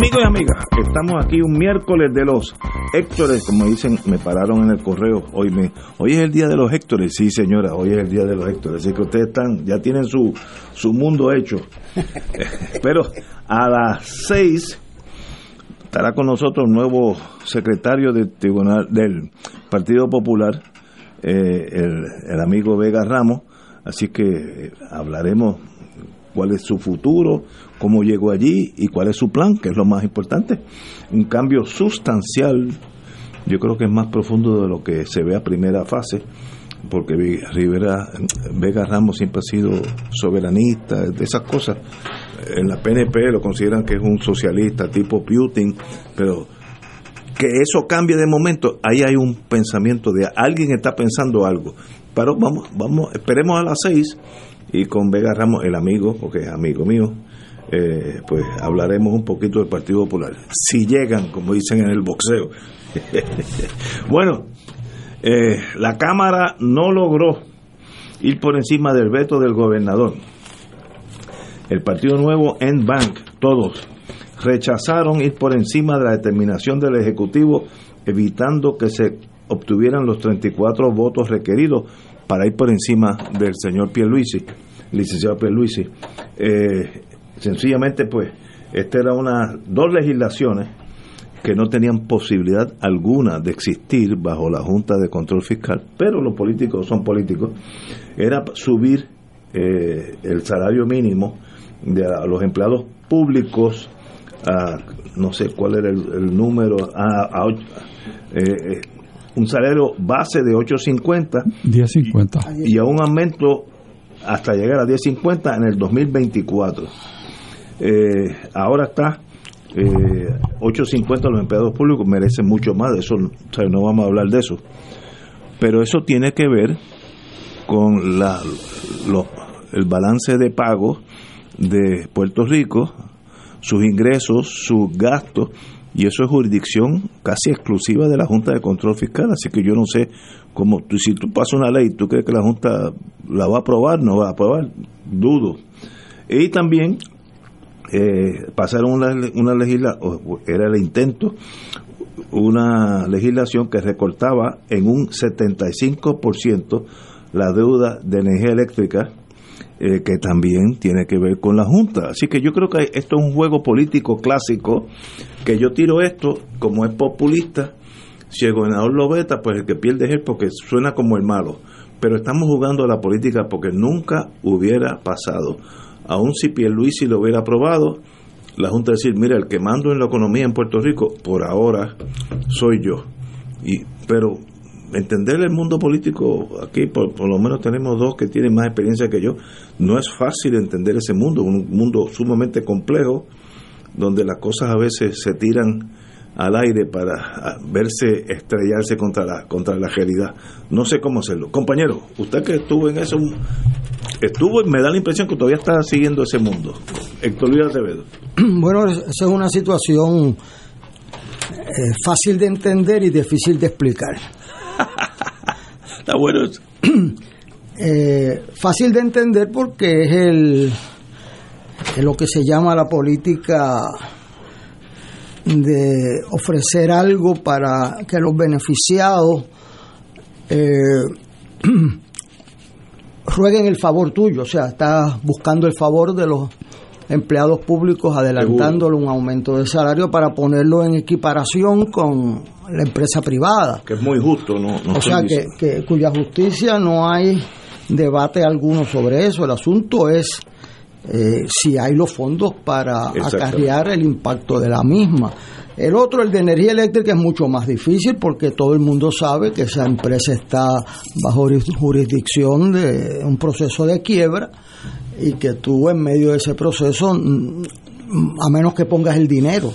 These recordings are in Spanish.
Amigos y amigas, estamos aquí un miércoles de los Héctores, como dicen, me pararon en el correo. Hoy me, hoy es el día de los Héctores, sí señora, hoy es el día de los Héctores. Así que ustedes están, ya tienen su, su mundo hecho. Pero a las seis estará con nosotros el nuevo secretario del tribunal del Partido Popular, eh, el, el amigo Vega Ramos. Así que eh, hablaremos cuál es su futuro, cómo llegó allí y cuál es su plan, que es lo más importante. Un cambio sustancial, yo creo que es más profundo de lo que se ve a primera fase, porque Rivera, Vega Ramos siempre ha sido soberanista, de esas cosas. En la PNP lo consideran que es un socialista tipo Putin, pero que eso cambie de momento, ahí hay un pensamiento de alguien está pensando algo. Pero vamos, vamos, esperemos a las seis y con Vega Ramos, el amigo, porque es amigo mío, eh, pues hablaremos un poquito del Partido Popular. Si llegan, como dicen en el boxeo. bueno, eh, la Cámara no logró ir por encima del veto del gobernador. El Partido Nuevo en Bank, todos, rechazaron ir por encima de la determinación del Ejecutivo, evitando que se obtuvieran los 34 votos requeridos para ir por encima del señor Pierluisi, licenciado Pierluisi. Eh, sencillamente, pues, esta era una dos legislaciones que no tenían posibilidad alguna de existir bajo la Junta de Control Fiscal, pero los políticos son políticos, era subir eh, el salario mínimo de a los empleados públicos a, no sé cuál era el, número, a, a eh, un salario base de 8.50 10.50 y a un aumento hasta llegar a 10.50 en el 2024. Eh, ahora está eh, 8.50 los empleados públicos merecen mucho más, de eso no vamos a hablar de eso. Pero eso tiene que ver con la, el balance de pago de Puerto Rico, sus ingresos, sus gastos y eso es jurisdicción casi exclusiva de la Junta de Control Fiscal, así que yo no sé cómo, si tú pasas una ley, ¿tú crees que la Junta la va a aprobar? No va a aprobar, dudo. Y también eh, pasaron una, una legislación, era el intento, una legislación que recortaba en un 75% la deuda de energía eléctrica eh, que también tiene que ver con la Junta. Así que yo creo que esto es un juego político clásico, que yo tiro esto, como es populista, si el gobernador lo veta, pues el que pierde es él porque suena como el malo. Pero estamos jugando a la política porque nunca hubiera pasado. Aún si Pierluisi lo hubiera aprobado, la Junta decir, mira, el que mando en la economía en Puerto Rico, por ahora soy yo. Y, pero entender el mundo político, aquí por, lo menos tenemos dos que tienen más experiencia que yo, no es fácil entender ese mundo, un mundo sumamente complejo, donde las cosas a veces se tiran al aire para verse estrellarse contra la contra la realidad. No sé cómo hacerlo. Compañero, usted que estuvo en eso, estuvo, me da la impresión que todavía está siguiendo ese mundo. Héctor Luis Acevedo. Bueno, esa es una situación eh, fácil de entender y difícil de explicar. Está bueno eh, fácil de entender porque es el es lo que se llama la política de ofrecer algo para que los beneficiados eh, rueguen el favor tuyo, o sea, estás buscando el favor de los empleados públicos adelantándole un aumento de salario para ponerlo en equiparación con la empresa privada. Que es muy justo, ¿no? o sea, que, cuya justicia no hay debate alguno sobre eso. El asunto es eh, si hay los fondos para acarrear el impacto de la misma. El otro, el de energía eléctrica, es mucho más difícil porque todo el mundo sabe que esa empresa está bajo jurisdicción de un proceso de quiebra y que tú en medio de ese proceso, mm, a menos que pongas el dinero,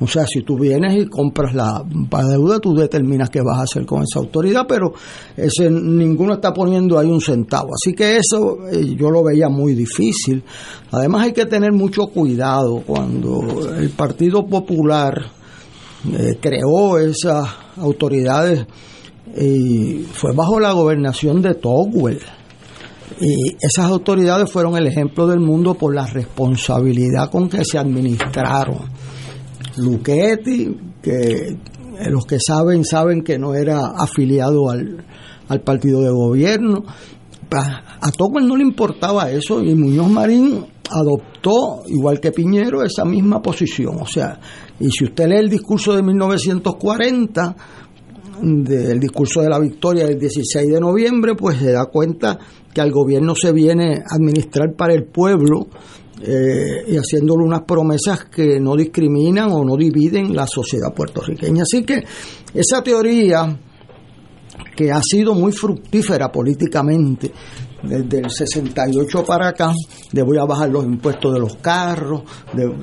o sea, si tú vienes y compras la deuda, tú determinas qué vas a hacer con esa autoridad, pero ese ninguno está poniendo ahí un centavo. Así que eso eh, yo lo veía muy difícil. Además hay que tener mucho cuidado cuando el Partido Popular eh, creó esas autoridades y fue bajo la gobernación de Togwell y esas autoridades fueron el ejemplo del mundo por la responsabilidad con que se administraron. Luchetti, que los que saben, saben que no era afiliado al, partido de gobierno. A Tocqueville no le importaba eso y Muñoz Marín adoptó, igual que Piñero, esa misma posición. O sea, y si usted lee el discurso de 1940, del discurso de la victoria del 16 de noviembre, pues se da cuenta que al gobierno se viene a administrar para el pueblo eh, y haciéndole unas promesas que no discriminan o no dividen la sociedad puertorriqueña. Así que esa teoría que ha sido muy fructífera políticamente desde el 68 para acá, de voy a bajar los impuestos de los carros,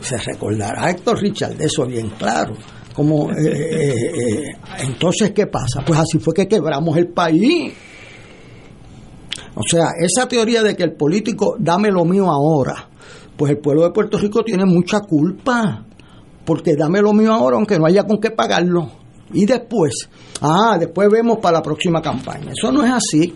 se recordará Héctor Richard eso bien claro. Como, eh, eh, entonces, ¿qué pasa? Pues así fue que quebramos el país. O sea, esa teoría de que el político dame lo mío ahora, pues el pueblo de Puerto Rico tiene mucha culpa, porque dame lo mío ahora aunque no haya con qué pagarlo. Y después, ah, después vemos para la próxima campaña. Eso no es así.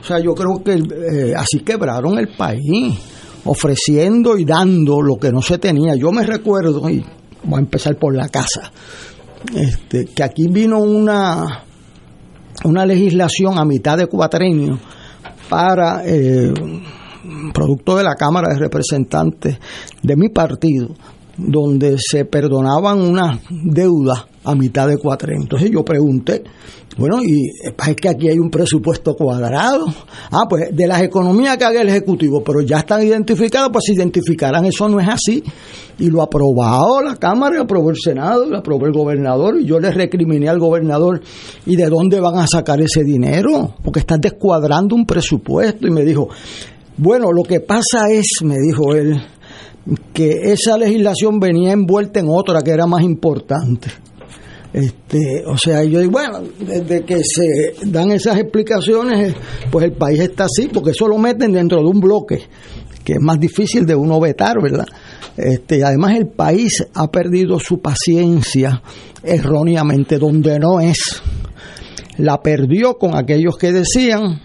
O sea, yo creo que eh, así quebraron el país, ofreciendo y dando lo que no se tenía. Yo me recuerdo, y voy a empezar por la casa, este, que aquí vino una, una legislación a mitad de cuatrenio para, eh, producto de la Cámara de Representantes de mi partido, donde se perdonaban una deuda a mitad de cuatrenio. Entonces yo pregunté, bueno, y es que aquí hay un presupuesto cuadrado. Ah, pues de las economías que haga el Ejecutivo, pero ya están identificadas, pues se identificarán. Eso no es así. Y lo aprobado la Cámara, lo aprobó el Senado, lo aprobó el gobernador. Y yo le recriminé al gobernador, ¿y de dónde van a sacar ese dinero? Porque están descuadrando un presupuesto. Y me dijo, bueno, lo que pasa es, me dijo él, que esa legislación venía envuelta en otra que era más importante. Este, o sea, yo digo, bueno, desde que se dan esas explicaciones, pues el país está así, porque eso lo meten dentro de un bloque, que es más difícil de uno vetar, ¿verdad? Este, además el país ha perdido su paciencia erróneamente donde no es. La perdió con aquellos que decían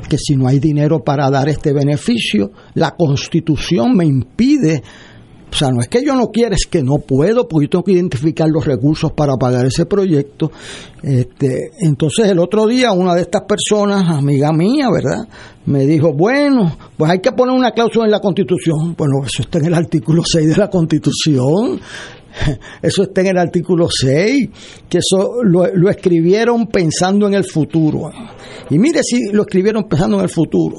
que si no hay dinero para dar este beneficio, la constitución me impide o sea, no es que yo no quiera, es que no puedo, porque yo tengo que identificar los recursos para pagar ese proyecto. Este, entonces el otro día una de estas personas, amiga mía, ¿verdad? Me dijo, bueno, pues hay que poner una cláusula en la Constitución. Bueno, eso está en el artículo 6 de la Constitución. Eso está en el artículo 6, que eso lo, lo escribieron pensando en el futuro. Y mire si lo escribieron pensando en el futuro,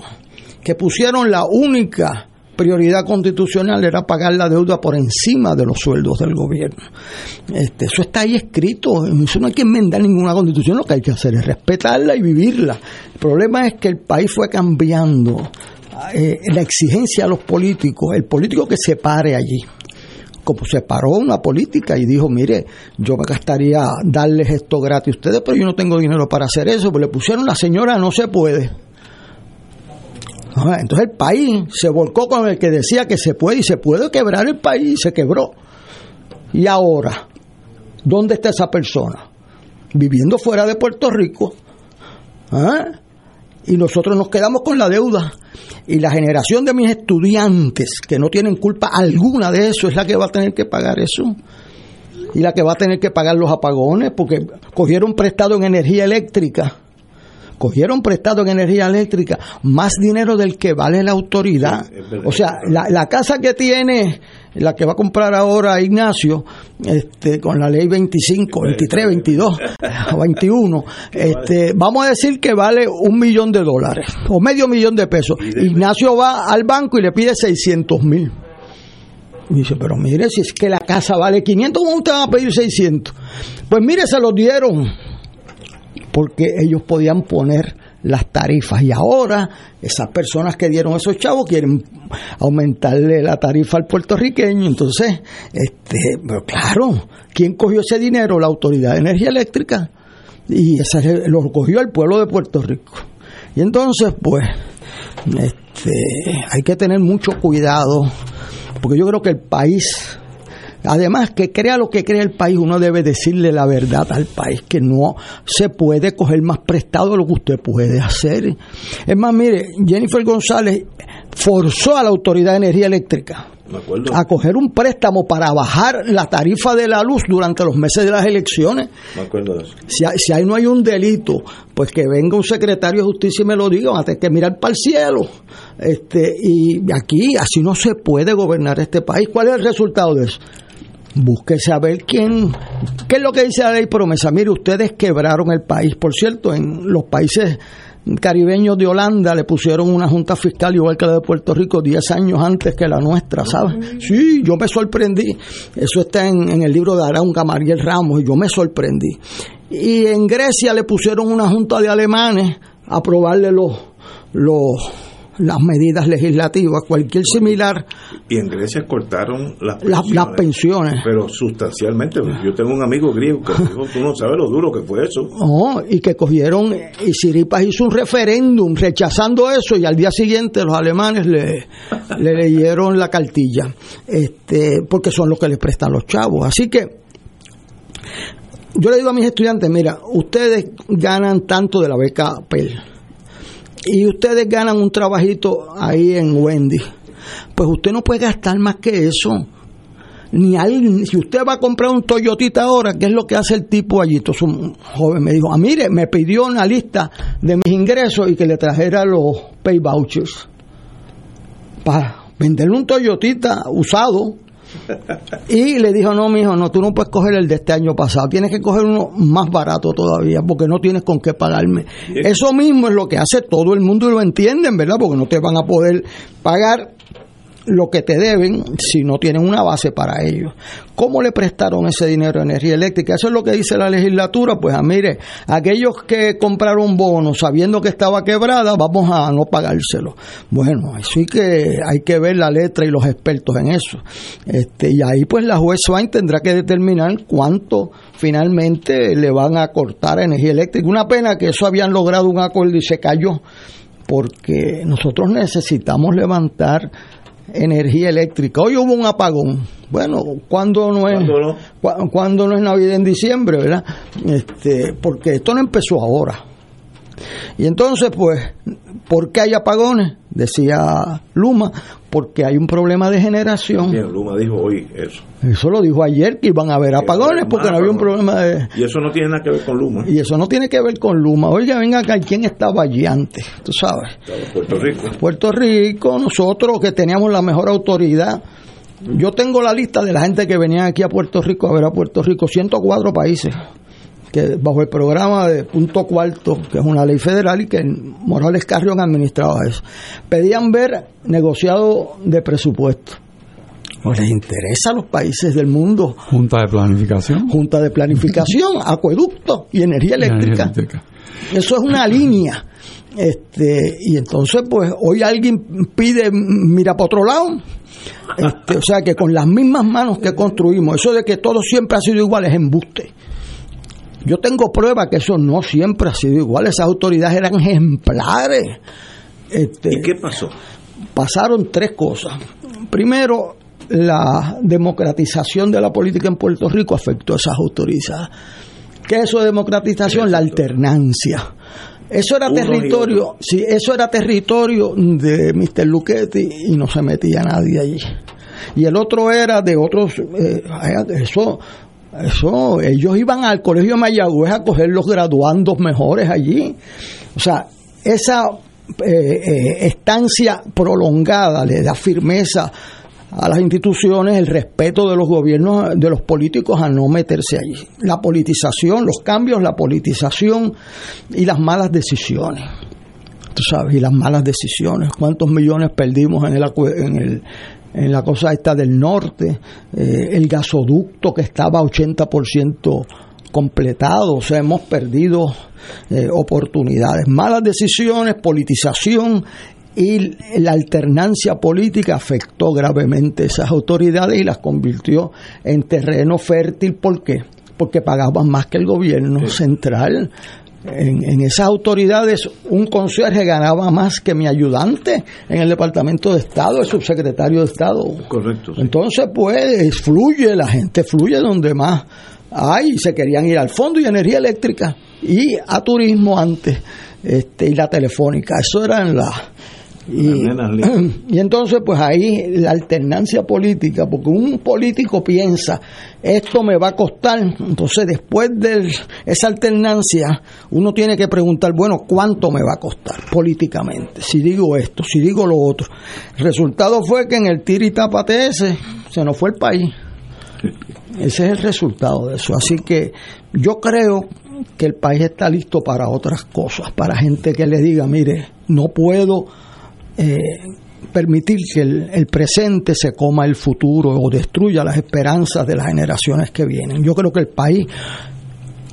que pusieron la única prioridad constitucional era pagar la deuda por encima de los sueldos del gobierno. Este, eso está ahí escrito, eso no hay que enmendar ninguna constitución, lo que hay que hacer es respetarla y vivirla. El problema es que el país fue cambiando eh, la exigencia a los políticos, el político que se pare allí como se paró una política y dijo, mire, yo me gastaría darles esto gratis a ustedes, pero yo no tengo dinero para hacer eso, pues le pusieron la señora no se puede. Entonces el país se volcó con el que decía que se puede y se puede quebrar el país y se quebró. Y ahora, ¿dónde está esa persona? Viviendo fuera de Puerto Rico. ¿Ah? Y nosotros nos quedamos con la deuda. Y la generación de mis estudiantes, que no tienen culpa alguna de eso, es la que va a tener que pagar eso. Y la que va a tener que pagar los apagones, porque cogieron prestado en energía eléctrica cogieron prestado en energía eléctrica más dinero del que vale la autoridad. o sea, la, casa que tiene, la que va a comprar ahora Ignacio, este, con la ley 25, 23, 22, 21, este, vamos a decir que vale un millón de dólares o medio millón de pesos. Ignacio va al banco y le pide 600 mil. Dice, pero mire, si es que la casa vale 500, ¿cómo usted va a pedir 600? Pues mire, se los dieron porque ellos podían poner las tarifas. Y ahora esas personas que dieron esos chavos quieren aumentarle la tarifa al puertorriqueño. Entonces este pero claro quién cogió ese dinero la autoridad de energía eléctrica. Y ese lo cogió el pueblo de Puerto Rico. Y entonces pues este hay que tener mucho cuidado porque yo creo que el país Además, que crea lo que crea el país, uno debe decirle la verdad al país, que no se puede coger más prestado de lo que usted puede hacer. Es más, mire, Jennifer González forzó a la Autoridad de Energía Eléctrica a coger un préstamo para bajar la tarifa de la luz durante los meses de las elecciones. Me acuerdo de eso. Si, si ahí no hay un delito, pues que venga un secretario de justicia y me lo diga, antes que mirar para el cielo. Este, y aquí así no se puede gobernar este país. ¿Cuál es el resultado de eso? Busque saber quién, qué es lo que dice la ley promesa. Mire, ustedes quebraron el país. Por cierto, en los países caribeños de Holanda le pusieron una junta fiscal igual que la de Puerto Rico 10 años antes que la nuestra, ¿sabes? Sí, yo me sorprendí. Eso está en, el libro de Araún Camariel Ramos y yo me sorprendí. Y en Grecia le pusieron una junta de alemanes a aprobarle los, los las medidas legislativas, cualquier similar. Y en Grecia cortaron las pensiones. Las, pensiones. Pero sustancialmente. Yo tengo un amigo griego que dijo, tú no sabes lo duro que fue eso. No, y que cogieron, y Siripas hizo un referéndum rechazando eso y al día siguiente los alemanes le, le leyeron la cartilla, este, porque son los que les prestan los chavos. Así que yo le digo a mis estudiantes, mira, ustedes ganan tanto de la beca PEL y ustedes ganan un trabajito ahí en Wendy, pues usted no puede gastar más que eso. Ni alguien, si usted va a comprar un Toyotita ahora, ¿qué es lo que hace el tipo allí? Entonces un joven me dijo, ah, mire, me pidió una lista de mis ingresos y que le trajera los pay vouchers para venderle un Toyotita usado y le dijo, no, mijo, no, tú no puedes coger el de este año pasado, tienes que coger uno más barato todavía, porque no tienes con qué pagarme. Eso mismo es lo que hace todo el mundo y lo entienden, ¿verdad? Porque no te van a poder pagar lo que te deben si no tienen una base para ello. ¿Cómo le prestaron ese dinero a energía eléctrica? Eso es lo que dice la legislatura. Pues ah, mire, aquellos que compraron bonos sabiendo que estaba quebrada, vamos a no pagárselo. Bueno, sí que hay que ver la letra y los expertos en eso. Este, y ahí pues la juez Swain tendrá que determinar cuánto finalmente le van a cortar a energía eléctrica. Una pena que eso habían logrado un acuerdo y se cayó porque nosotros necesitamos levantar energía eléctrica. Hoy hubo un apagón. Bueno, cuando no es cuando no es Navidad en diciembre, ¿verdad? Este, porque esto no empezó ahora. Y entonces, pues, ¿por qué hay apagones? Decía Luma, porque hay un problema de generación. Luma dijo hoy eso. Eso lo dijo ayer, que iban a haber apagones porque no había un problema de... Y eso no tiene nada que ver con Luma. Y eso no tiene que ver con Luma. Oiga, venga acá, ¿quién estaba allí antes? Tú sabes. Puerto Rico. Puerto Rico, nosotros que teníamos la mejor autoridad. Yo tengo la lista de la gente que venía aquí a Puerto Rico a ver a Puerto Rico, 104 países que bajo el programa de punto cuarto, que es una ley federal y que Morales Carrión administraba eso, pedían ver negociado de presupuesto. ¿No les interesa a los países del mundo? Junta de planificación. Junta de planificación, acueducto y energía eléctrica. Eso es una línea. Este, y entonces, pues, hoy alguien pide, mira para otro lado. Este, o sea que con las mismas manos que construimos, eso de que todo siempre ha sido igual es embuste. Yo tengo prueba que eso no siempre ha sido igual. Esas autoridades eran ejemplares. Este, ¿Y qué pasó? Pasaron tres cosas. Primero, la democratización de la política en Puerto Rico afectó a esas autoridades. ¿Qué es eso de democratización? La alternancia. Eso era territorio, sí, eso era territorio de Mr. Luchetti y no se metía nadie allí. Y el otro era de otros, eh, eso Eso, ellos iban al colegio de Mayagüez a coger los graduandos mejores allí. O sea, esa eh, eh, estancia prolongada le da firmeza a las instituciones el respeto de los gobiernos, de los políticos a no meterse allí. La politización, los cambios, la politización y las malas decisiones. Tú sabes, y las malas decisiones. ¿Cuántos millones perdimos en, el, en, el, en la cosa esta del norte? Eh, el gasoducto que estaba 80% completado, o sea, hemos perdido eh, oportunidades. Malas decisiones, politización y la alternancia política afectó gravemente esas autoridades y las convirtió en terreno fértil. ¿Por qué? Porque pagaban más que el gobierno central. En, esas autoridades un conserje ganaba más que mi ayudante en el Departamento de Estado, el subsecretario de Estado. Correcto. Entonces, pues, fluye, la gente fluye donde más hay, se querían ir al fondo y energía eléctrica y a turismo antes, este, y la telefónica. Eso eran las y, entonces, pues ahí la alternancia política, porque un político piensa, esto me va a costar, entonces después de esa alternancia, uno tiene que preguntar, bueno, ¿cuánto me va a costar políticamente? Si digo esto, si digo lo otro. El resultado fue que en el tiritapate ese se nos fue el país. Ese es el resultado de eso. Así que yo creo que el país está listo para otras cosas, para gente que le diga, mire, no puedo eh, permitir que el, presente se coma el futuro o destruya las esperanzas de las generaciones que vienen. Yo creo que el país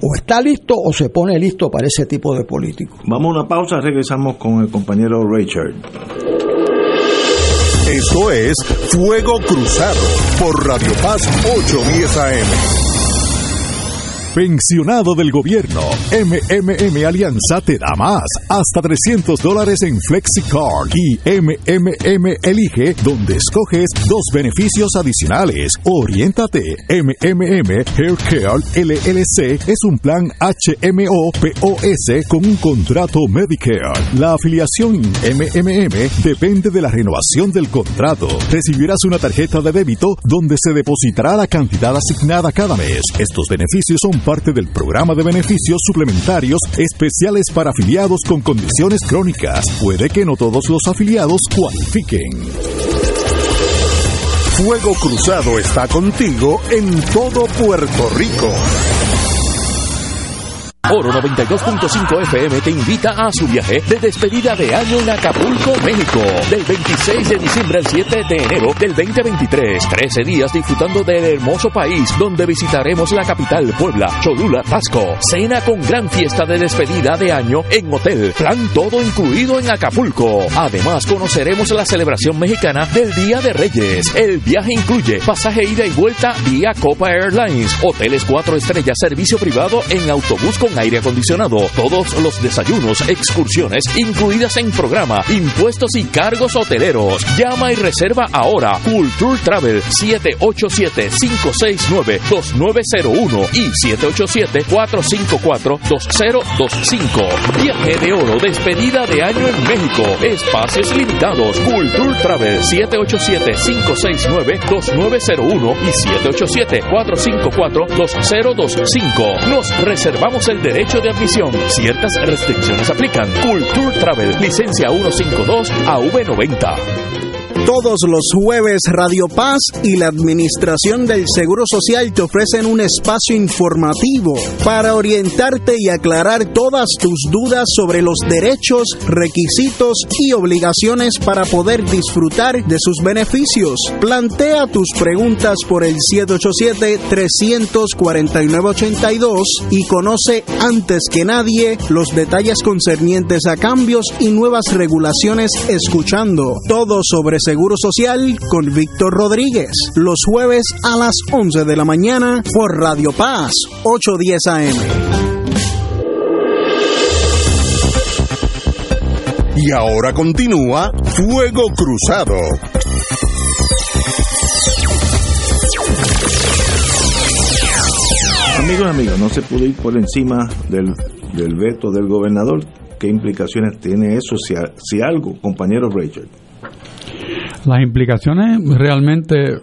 o está listo o se pone listo para ese tipo de políticos. Vamos a una pausa, regresamos con el compañero Richard. Esto es Fuego Cruzado por Radio Paz 810 AM. Pensionado del gobierno, MMM Alianza te da más, hasta 300 dólares en FlexiCard y MMM Elige, donde escoges dos beneficios adicionales. Oriéntate, MMM Haircare LLC es un plan HMO POS con un contrato Medicare. La afiliación MMM depende de la renovación del contrato. Recibirás una tarjeta de débito donde se depositará la cantidad asignada cada mes. Estos beneficios son parte del programa de beneficios suplementarios especiales para afiliados con condiciones crónicas. Puede que no todos los afiliados cualifiquen. Fuego Cruzado está contigo en todo Puerto Rico. Oro 92.5 FM te invita a su viaje de despedida de año en Acapulco, México. Del 26 de diciembre al 7 de enero del 2023. 13 días disfrutando del hermoso país donde visitaremos la capital, Puebla, Cholula, Tasco. Cena con gran fiesta de despedida de año en hotel. Plan todo incluido en Acapulco. Además conoceremos la celebración mexicana del Día de Reyes. El viaje incluye pasaje ida y vuelta vía Copa Airlines. Hoteles 4 estrellas, servicio privado en autobús con aire acondicionado, todos los desayunos, excursiones incluidas en programa, impuestos y cargos hoteleros. Llama y reserva ahora. Culture Travel 787-569-2901 y 787-454-2025. Viaje de oro, despedida de año en México. Espacios limitados. Culture Travel 787-569-2901 y 787-454-2025. Nos reservamos el derecho de admisión. Ciertas restricciones aplican. Culture Travel, licencia 152 AV90. Todos los jueves Radio Paz y la Administración del Seguro Social te ofrecen un espacio informativo para orientarte y aclarar todas tus dudas sobre los derechos, requisitos y obligaciones para poder disfrutar de sus beneficios. Plantea tus preguntas por el 787-349-82 y conoce antes que nadie los detalles concernientes a cambios y nuevas regulaciones escuchando todo sobre Seguro Social con Víctor Rodríguez, los jueves a las 11 de la mañana por Radio Paz, 810 AM. Y ahora continúa Fuego Cruzado. Amigos, amigos, no se pudo ir por encima del, del veto del gobernador. ¿Qué implicaciones tiene eso? Si, si algo, compañero Rachel. Las implicaciones realmente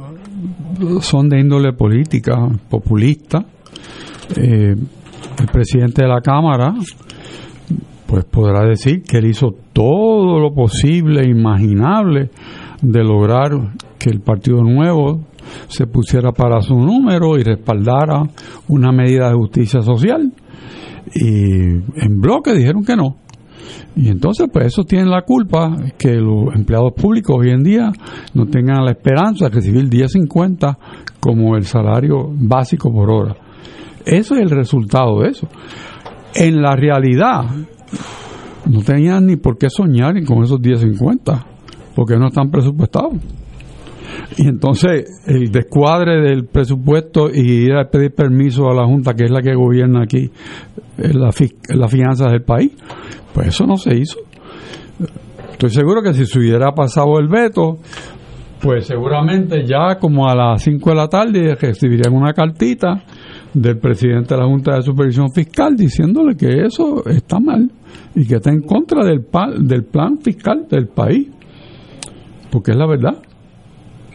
son de índole política, populista. Eh, el presidente de la Cámara pues podrá decir que él hizo todo lo posible, imaginable, de lograr que el Partido Nuevo se pusiera para su número y respaldara una medida de justicia social. Y en bloque dijeron que no. Y entonces, pues eso tiene la culpa que los empleados públicos hoy en día no tengan la esperanza de recibir 10.50 como el salario básico por hora. Eso es el resultado de eso. En la realidad, no tenían ni por qué soñar con esos 10.50, porque no están presupuestados. Y entonces el descuadre del presupuesto y ir a pedir permiso a la Junta, que es la que gobierna aquí las la del país, pues eso no se hizo. Estoy seguro que si se hubiera pasado el veto, pues seguramente ya como a las 5 de la tarde recibirían una cartita del presidente de la Junta de Supervisión Fiscal diciéndole que eso está mal y que está en contra del, del plan fiscal del país. Porque es la verdad.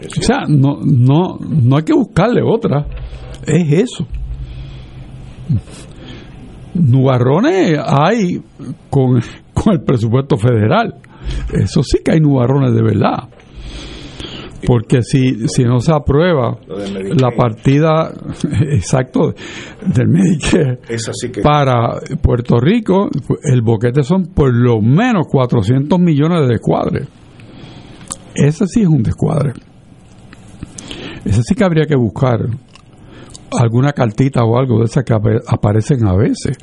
O sea, no, no, no hay que buscarle otra. Es eso. Nubarrones hay con, con el presupuesto federal. Eso sí que hay nubarrones de verdad. Porque si, si no se aprueba la partida exacto del Medicare para Puerto Rico, el boquete son por lo menos 400 millones de descuadres. Ese sí es un descuadre. Ese sí que habría que buscar alguna cartita o algo de esas que aparecen a veces,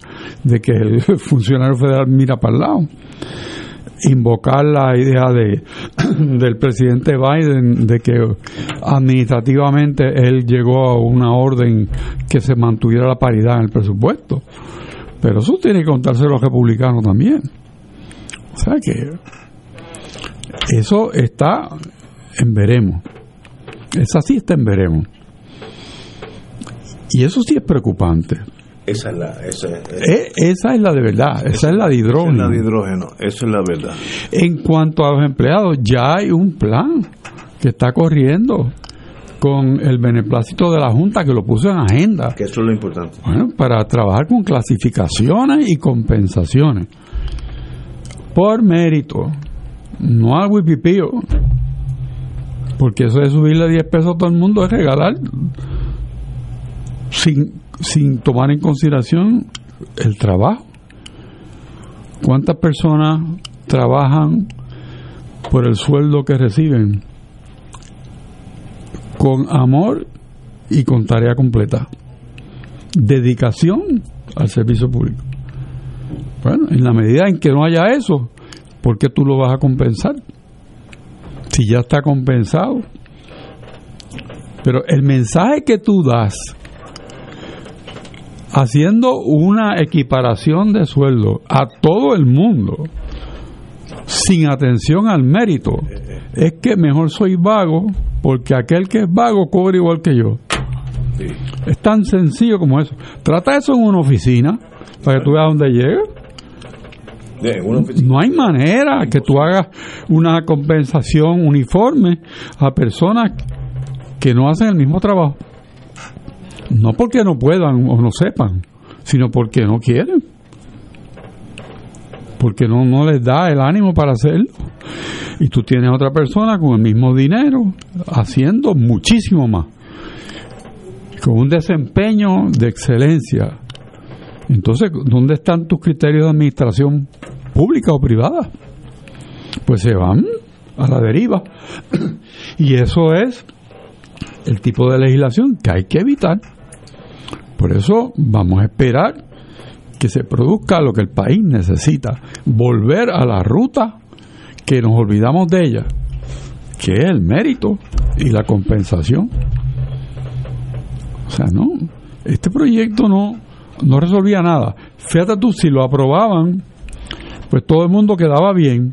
de que el funcionario federal mira para el lado invocar la idea de del presidente Biden de que administrativamente él llegó a una orden que se mantuviera la paridad en el presupuesto. Pero eso tiene que contarse los republicanos también. O sea que eso está en veremos. Esa sí está en veremos. Y eso sí es preocupante. Esa es la, esa, eh, esa es la de verdad, esa, es la de hidrógeno. Esa es la de hidrógeno, esa es la verdad. En cuanto a los empleados, ya hay un plan que está corriendo con el beneplácito de la Junta que lo puso en agenda. Que eso es lo importante. Bueno, para trabajar con clasificaciones y compensaciones. Por mérito, no al wipipío. Porque eso de subirle 10 pesos a todo el mundo es regalar sin sin tomar en consideración el trabajo. ¿Cuántas personas trabajan por el sueldo que reciben? Con amor y con tarea completa. Dedicación al servicio público. Bueno, en la medida en que no haya eso, ¿por qué tú lo vas a compensar? Si ya está compensado. Pero el mensaje que tú das haciendo una equiparación de sueldo a todo el mundo sin atención al mérito, es que mejor soy vago porque aquel que es vago cobra igual que yo. Es tan sencillo como eso. Trata eso en una oficina para que tú veas dónde llega. No hay manera que tú hagas una compensación uniforme a personas que no hacen el mismo trabajo. No porque no puedan o no sepan, sino porque no quieren. Porque no, no les da el ánimo para hacerlo. Y tú tienes otra persona con el mismo dinero haciendo muchísimo más. Con un desempeño de excelencia. Entonces, ¿dónde están tus criterios de administración pública o privada? Pues se van a la deriva. Y eso es el tipo de legislación que hay que evitar. Por eso vamos a esperar que se produzca lo que el país necesita, volver a la ruta que nos olvidamos de ella, que es el mérito y la compensación. O sea, no, este proyecto no, no resolvía nada. Fíjate tú, si lo aprobaban, pues todo el mundo quedaba bien.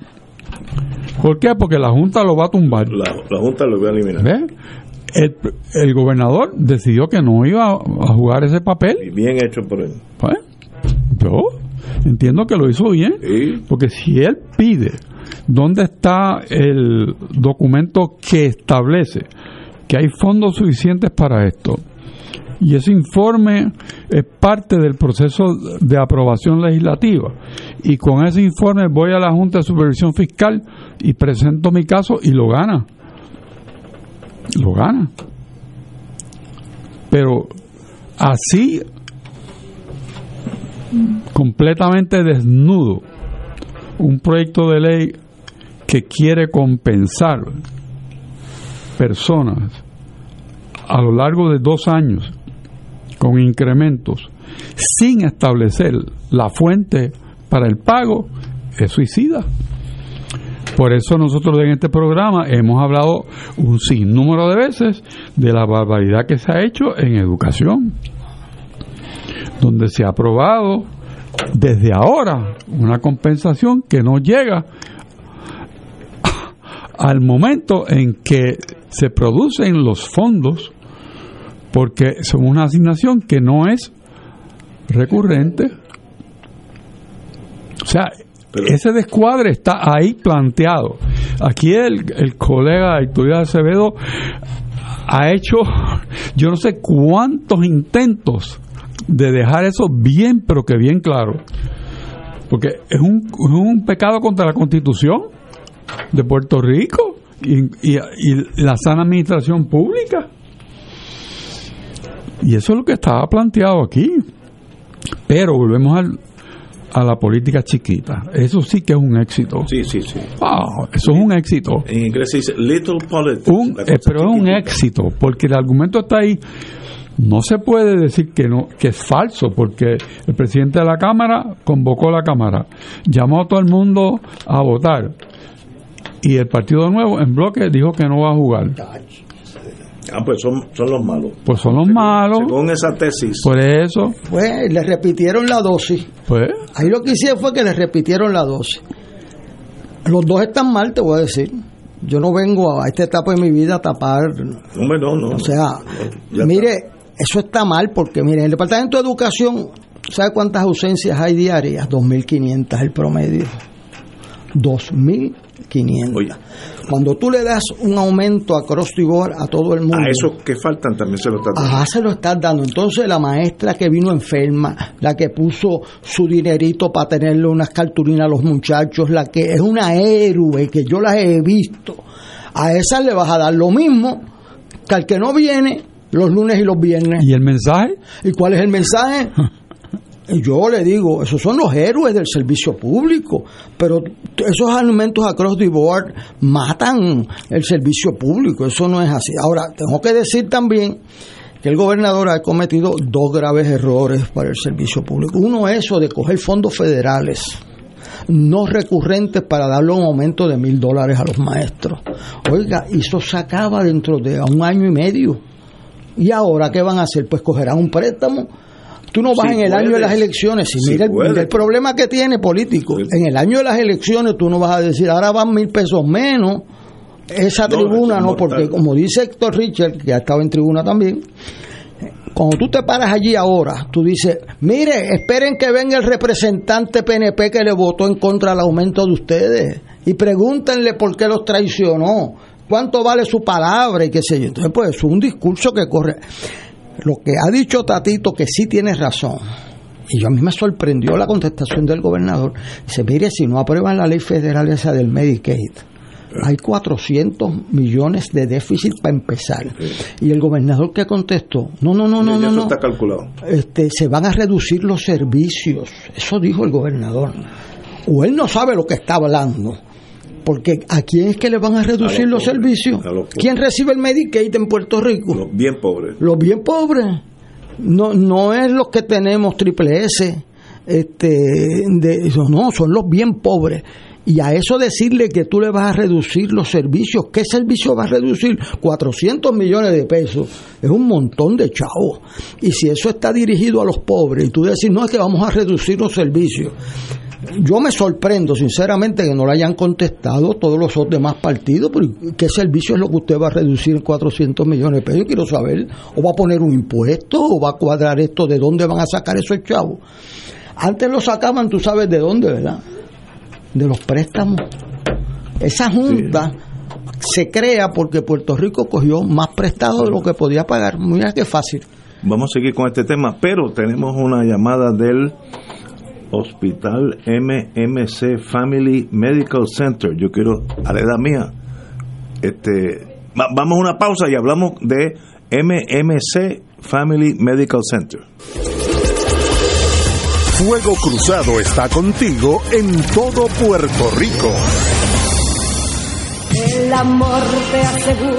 ¿Por qué? Porque la Junta lo va a tumbar. La, Junta lo va a eliminar. ¿Ves? el, el, gobernador decidió que no iba a jugar ese papel. bien hecho por él. Pues, yo entiendo que lo hizo bien, porque si él pide dónde está el documento que establece que hay fondos suficientes para esto. Y ese informe es parte del proceso de aprobación legislativa. Y con ese informe voy a la Junta de Supervisión Fiscal y presento mi caso y lo gana. Lo gana. Pero así, completamente desnudo, un proyecto de ley que quiere compensar personas a lo largo de dos años con incrementos sin establecer la fuente para el pago es suicida. Por eso nosotros en este programa hemos hablado un sinnúmero de veces de la barbaridad que se ha hecho en educación, donde se ha aprobado desde ahora una compensación que no llega al momento en que se producen los fondos, porque son una asignación que no es recurrente. O sea, ese descuadre está ahí planteado. Aquí el, el colega Héctor Acevedo ha hecho yo no sé cuántos intentos de dejar eso bien, pero que bien claro. Porque es un, es un pecado contra la constitución de Puerto Rico y, la sana administración pública. Y eso es lo que estaba planteado aquí. Pero volvemos al, a la política chiquita. Eso sí que es un éxito. Sí, sí, sí. eso es un éxito. En inglés se dice little politics. Eh, pero es un éxito, porque el argumento está ahí. No se puede decir que no que es falso, porque el presidente de la Cámara convocó a la Cámara, llamó a todo el mundo a votar y el Partido Nuevo en bloque dijo que no va a jugar. Ah, pues son, son los malos. Pues son los malos. Según esa tesis. Por eso. Pues le repitieron la dosis. Pues. Ahí lo que hicieron fue que le repitieron la dosis. Los dos están mal, te voy a decir. Yo no vengo a esta etapa de mi vida a tapar. No, no, no. O sea, mire, eso está mal porque, mire, el Departamento de Educación, ¿sabe cuántas ausencias hay diarias? 2.500 el promedio. 2.000 500. Cuando tú le das un aumento a cross a todo el mundo. A esos que faltan también se lo estás dando. Ajá, se lo estás dando. Entonces la maestra que vino enferma, la que puso su dinerito para tenerle unas cartulinas a los muchachos, la que es una héroe, que yo las he visto, a esa le vas a dar lo mismo que al que no viene los lunes y los viernes. ¿Y el mensaje? ¿Y cuál es el mensaje? Yo le digo, esos son los héroes del servicio público, pero esos alimentos across the board matan el servicio público, eso no es así. Ahora, tengo que decir también que el gobernador ha cometido dos graves errores para el servicio público. Uno, eso de coger fondos federales no recurrentes para darle un aumento de mil dólares a los maestros. Oiga, eso se acaba dentro de un año y medio. ¿Y ahora qué van a hacer? Pues cogerán un préstamo Tú no vas en el año de las elecciones. Si mira el, problema que tiene político, en el año de las elecciones tú no vas a decir, ahora van mil pesos menos. Esa tribuna no, porque como dice Héctor Richard, que ha estado en tribuna también, cuando tú te paras allí ahora, tú dices, mire, esperen que venga el representante PNP que le votó en contra del aumento de ustedes y pregúntenle por qué los traicionó, cuánto vale su palabra y qué sé yo. Entonces, pues es un discurso que corre lo que ha dicho Tatito, que sí tiene razón, y yo a mí me sorprendió la contestación del gobernador, dice, mire, si no aprueban la ley federal esa del Medicaid, hay 400 millones de déficit para empezar. Y el gobernador que contestó, no, no, no, no, no, no. está calculado. Este, se van a reducir los servicios. Eso dijo el gobernador. O él no sabe lo que está hablando porque ¿a quién es que le van a reducir los, servicios? ¿Quién recibe el Medicaid en Puerto Rico? Los bien pobres. Los bien pobres. No, no es los que tenemos triple S. Este, de, no, son los bien pobres. Y a eso decirle que tú le vas a reducir los servicios, ¿qué servicio vas a reducir? 400 millones de pesos, es un montón de chavos. Y si eso está dirigido a los pobres, y tú decís, no es que vamos a reducir los servicios, yo me sorprendo, sinceramente, que no le hayan contestado todos los demás partidos, ¿qué servicio es lo que usted va a reducir en 400 millones de pesos? Yo quiero saber, ¿o va a poner un impuesto? ¿O va a cuadrar esto? ¿De dónde van a sacar esos chavos? Antes lo sacaban, tú sabes de dónde, ¿verdad? De los préstamos. Esa junta se crea porque Puerto Rico cogió más prestado de lo que podía pagar. Mira qué fácil. Vamos a seguir con este tema, pero tenemos una llamada del Hospital MMC Family Medical Center. Yo quiero, a la edad mía, este, vamos a una pausa y hablamos de MMC Family Medical Center. Fuego Cruzado está contigo en todo Puerto Rico. El amor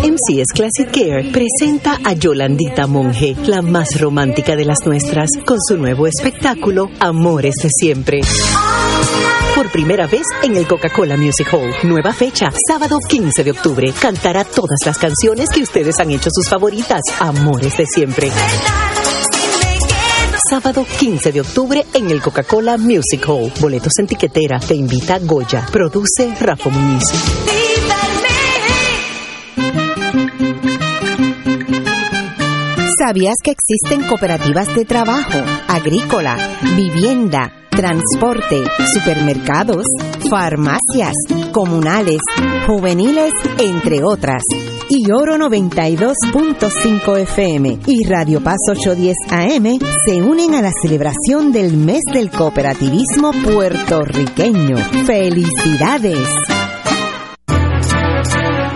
MCS Classic Care presenta a Yolandita Monge, la más romántica de las nuestras, con su nuevo espectáculo Amores de Siempre. Por primera vez en el Coca-Cola Music Hall. Nueva fecha, sábado 15 de octubre. Cantará todas las canciones que ustedes han hecho sus favoritas. Amores de Siempre sábado 15 de octubre en el Coca-Cola Music Hall. Boletos en tiquetera. Te invita Goya. Produce Rafa Muñiz. ¿Sabías que existen cooperativas de trabajo, agrícola, vivienda, transporte, supermercados, farmacias, comunales, juveniles, entre otras? y Oro 92.5 FM y Radio Paz 810 AM se unen a la celebración del mes del cooperativismo puertorriqueño. ¡Felicidades!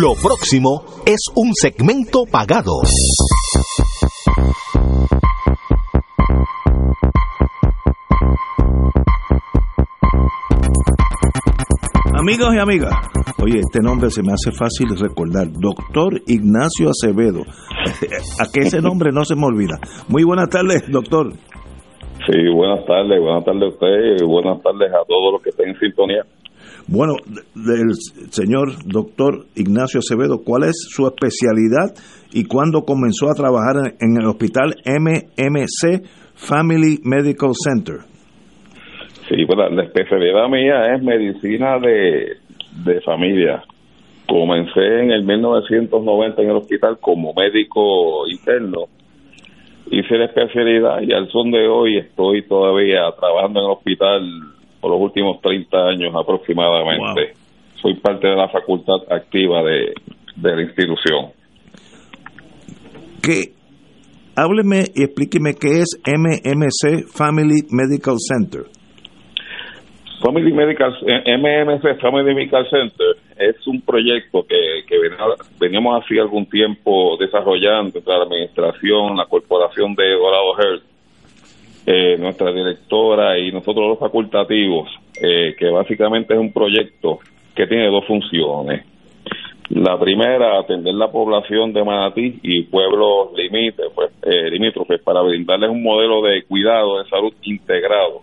Lo próximo es un segmento pagado. Amigos y amigas, oye, este nombre se me hace fácil recordar, doctor Ignacio Acevedo. A que ese nombre no se me olvida. Muy buenas tardes, doctor. Sí, buenas tardes, buenas tardes a usted y buenas tardes a todos los que estén en sintonía. Bueno, del señor doctor Ignacio Acevedo, ¿cuál es su especialidad y cuándo comenzó a trabajar en el hospital MMC Family Medical Center? Sí, pues la especialidad mía es medicina de, de familia. Comencé en el 1990 en el hospital como médico interno hice la especialidad y al son de hoy estoy todavía trabajando en el hospital por los últimos 30 años aproximadamente. Soy parte de la facultad activa de, la institución. ¿Qué? Hábleme y explíqueme qué es MMC Family Medical Center. Family Medical, eh, MMC Family Medical Center es un proyecto que, que veníamos hace algún tiempo desarrollando entre la administración, la corporación de Dorado Health, eh, nuestra directora y nosotros los facultativos, eh, que básicamente es un proyecto que tiene dos funciones. La primera, atender la población de Manatí y pueblos pues, limítrofes para brindarles un modelo de cuidado de salud integrado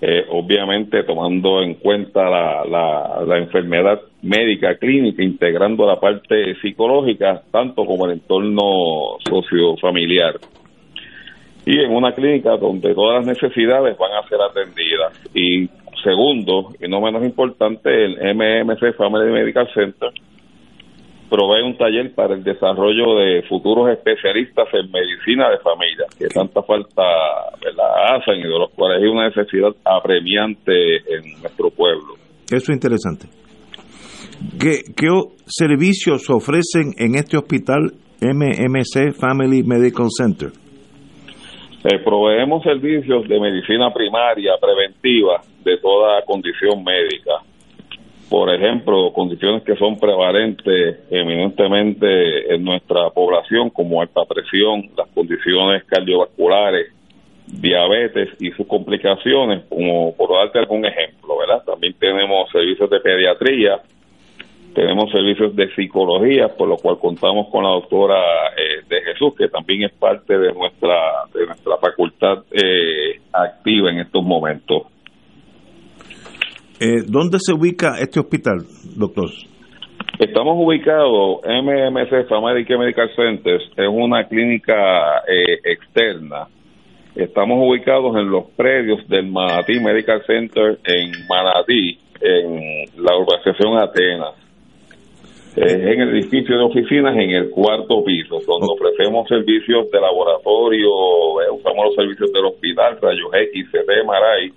eh, obviamente tomando en cuenta la, la, enfermedad médica clínica, integrando la parte psicológica, tanto como el entorno sociofamiliar. Y en una clínica donde todas las necesidades van a ser atendidas. Y segundo, y no menos importante, el MMC Family Medical Center provee un taller para el desarrollo de futuros especialistas en medicina de familia, que tanta falta la hacen y de los cuales hay una necesidad apremiante en nuestro pueblo. Eso es interesante. ¿Qué, qué servicios ofrecen en este hospital MMC Family Medical Center? Eh, proveemos servicios de medicina primaria preventiva de toda condición médica por ejemplo, condiciones que son prevalentes eminentemente en nuestra población, como alta presión, las condiciones cardiovasculares, diabetes y sus complicaciones, como por darte algún ejemplo, ¿verdad? También tenemos servicios de pediatría, tenemos servicios de psicología, por lo cual contamos con la doctora eh, de Jesús, que también es parte de nuestra, de nuestra facultad eh, activa en estos momentos. Eh, ¿Dónde se ubica este hospital, doctor? Estamos ubicados, MMC Family Medical Centers, es una clínica eh, externa. Estamos ubicados en los predios del Manatí Medical Center en Manatí, en la urbanización Atenas. En el edificio de oficinas en el cuarto piso, donde ofrecemos servicios de laboratorio, eh, usamos los servicios del hospital, rayos X, CT, MRI,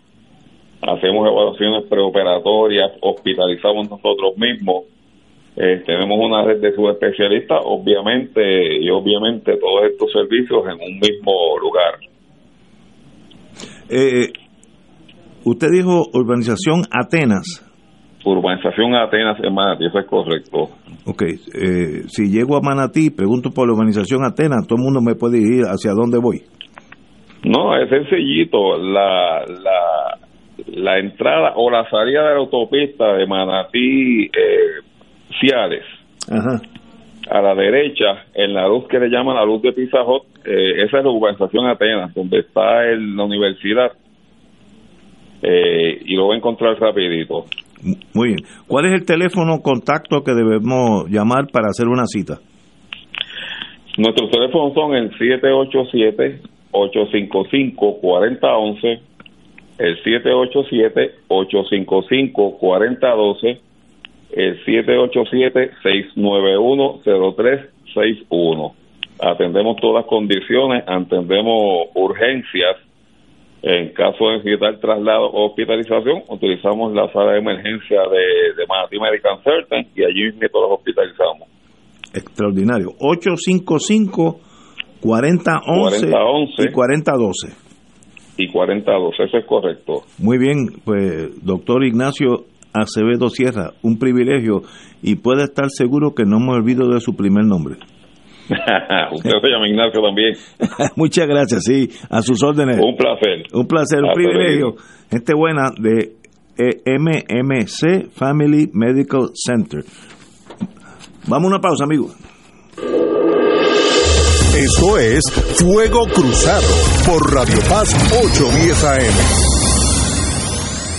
hacemos evaluaciones preoperatorias, hospitalizamos nosotros mismos eh, tenemos una red de subespecialistas, obviamente, y obviamente todos estos servicios en un mismo lugar. Eh, usted dijo urbanización Atenas. Urbanización Atenas en Manatí, eso es correcto. Ok, eh, si llego a Manatí, pregunto por la urbanización Atenas, todo el mundo me puede ir hacia dónde voy. No, es sencillito. La, la, la entrada o la salida de la autopista de Manatí eh, Ciales. A la derecha, en la luz que le llaman la luz de Pizajot, eh, esa es la urbanización Atenas, donde está el, la universidad. Eh, y lo voy a encontrar rapidito. Muy bien. ¿Cuál es el teléfono contacto que debemos llamar para hacer una cita? Nuestros teléfonos son el 787-855-4011, el 787-855-4012 el 787-691-0361. Atendemos todas condiciones, atendemos urgencias. En caso de necesitar traslado o hospitalización, utilizamos la sala de emergencia de, de Manatí Medical Center y allí mismo los hospitalizamos. Extraordinario. 855 4011 y 4012. Y 4012, eso es correcto. Muy bien, pues doctor Ignacio Acevedo Sierra, un privilegio y puede estar seguro que no me olvido de su primer nombre. Usted se llama Ignacio también. Muchas gracias, sí, a sus órdenes. Un placer. Un placer, un privilegio. Gente buena de eh, MMC Family Medical Center. Vamos a una pausa, amigos. Esto es Fuego Cruzado por Radio Paz 810 AM.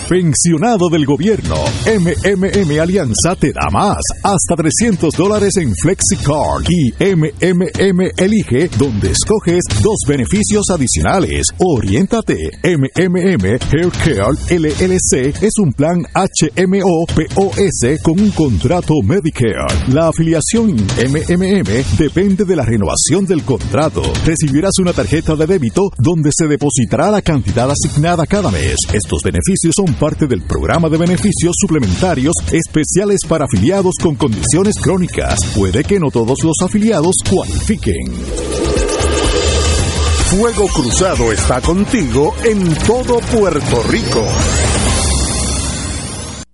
Pensionado del gobierno, MMM Alianza te da más, hasta 300 dólares en FlexiCard y MMM Elige, donde escoges dos beneficios adicionales. Oriéntate, MMM Haircare LLC es un plan HMO POS con un contrato Medicare. La afiliación MMM depende de la renovación del contrato. Recibirás una tarjeta de débito donde se depositará la cantidad asignada cada mes. Estos beneficios son parte del programa de beneficios suplementarios especiales para afiliados con condiciones crónicas. Puede que no todos los afiliados cualifiquen. Fuego Cruzado está contigo en todo Puerto Rico.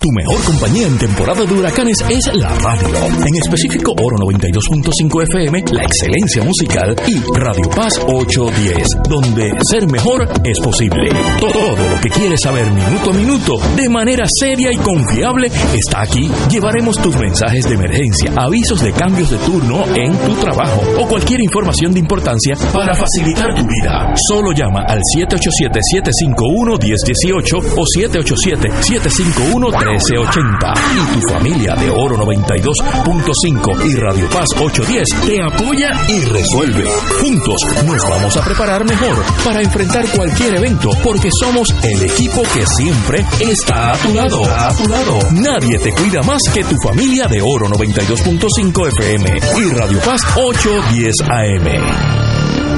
Tu mejor compañía en temporada de huracanes es la radio. En específico, Oro 92.5 FM, la excelencia musical y Radio Paz 810, donde ser mejor es posible. Todo lo que quieres saber minuto a minuto, de manera seria y confiable, está aquí. Llevaremos tus mensajes de emergencia, avisos de cambios de turno en tu trabajo o cualquier información de importancia para facilitar tu vida. Solo llama al 787-751-1018 o 787-751 1380 y tu familia de Oro 92.5 y Radio Paz 810 te apoya y resuelve. Juntos nos vamos a preparar mejor para enfrentar cualquier evento porque somos el equipo que siempre está a tu lado. A tu lado. Nadie te cuida más que tu familia de Oro 92.5 FM y Radio Paz 810 AM.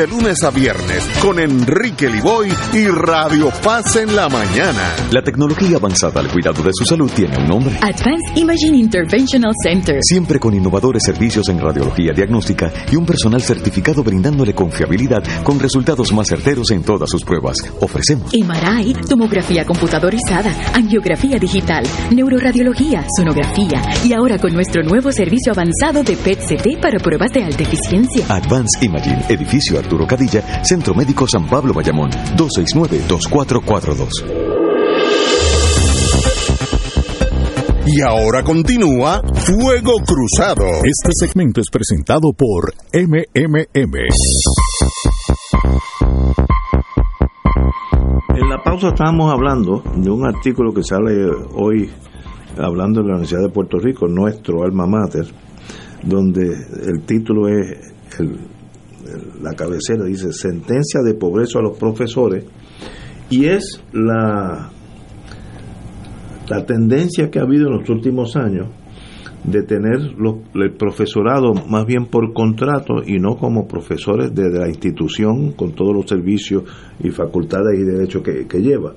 de lunes a viernes con Enrique Liboy y Radio Paz en la mañana. La tecnología avanzada al cuidado de su salud tiene un nombre. Advanced Imaging Interventional Center. Siempre con innovadores servicios en radiología diagnóstica y un personal certificado brindándole confiabilidad con resultados más certeros en todas sus pruebas. Ofrecemos MRI, tomografía computadorizada, angiografía digital, neuroradiología, sonografía y ahora con nuestro nuevo servicio avanzado de PET-CT para pruebas de alta eficiencia. Advanced Imaging, edificio Arturo Cadilla, Centro Médico San Pablo Bayamón, 269-2442. Y ahora continúa Fuego Cruzado. Este segmento es presentado por MMM. En la pausa estábamos hablando de un artículo que sale hoy hablando de la Universidad de Puerto Rico, nuestro alma mater, donde el título es la cabecera dice sentencia de pobreza a los profesores y es la la tendencia que ha habido en los últimos años de tener el profesorado más bien por contrato y no como profesores de, la institución con todos los servicios y facultades y derechos que, lleva.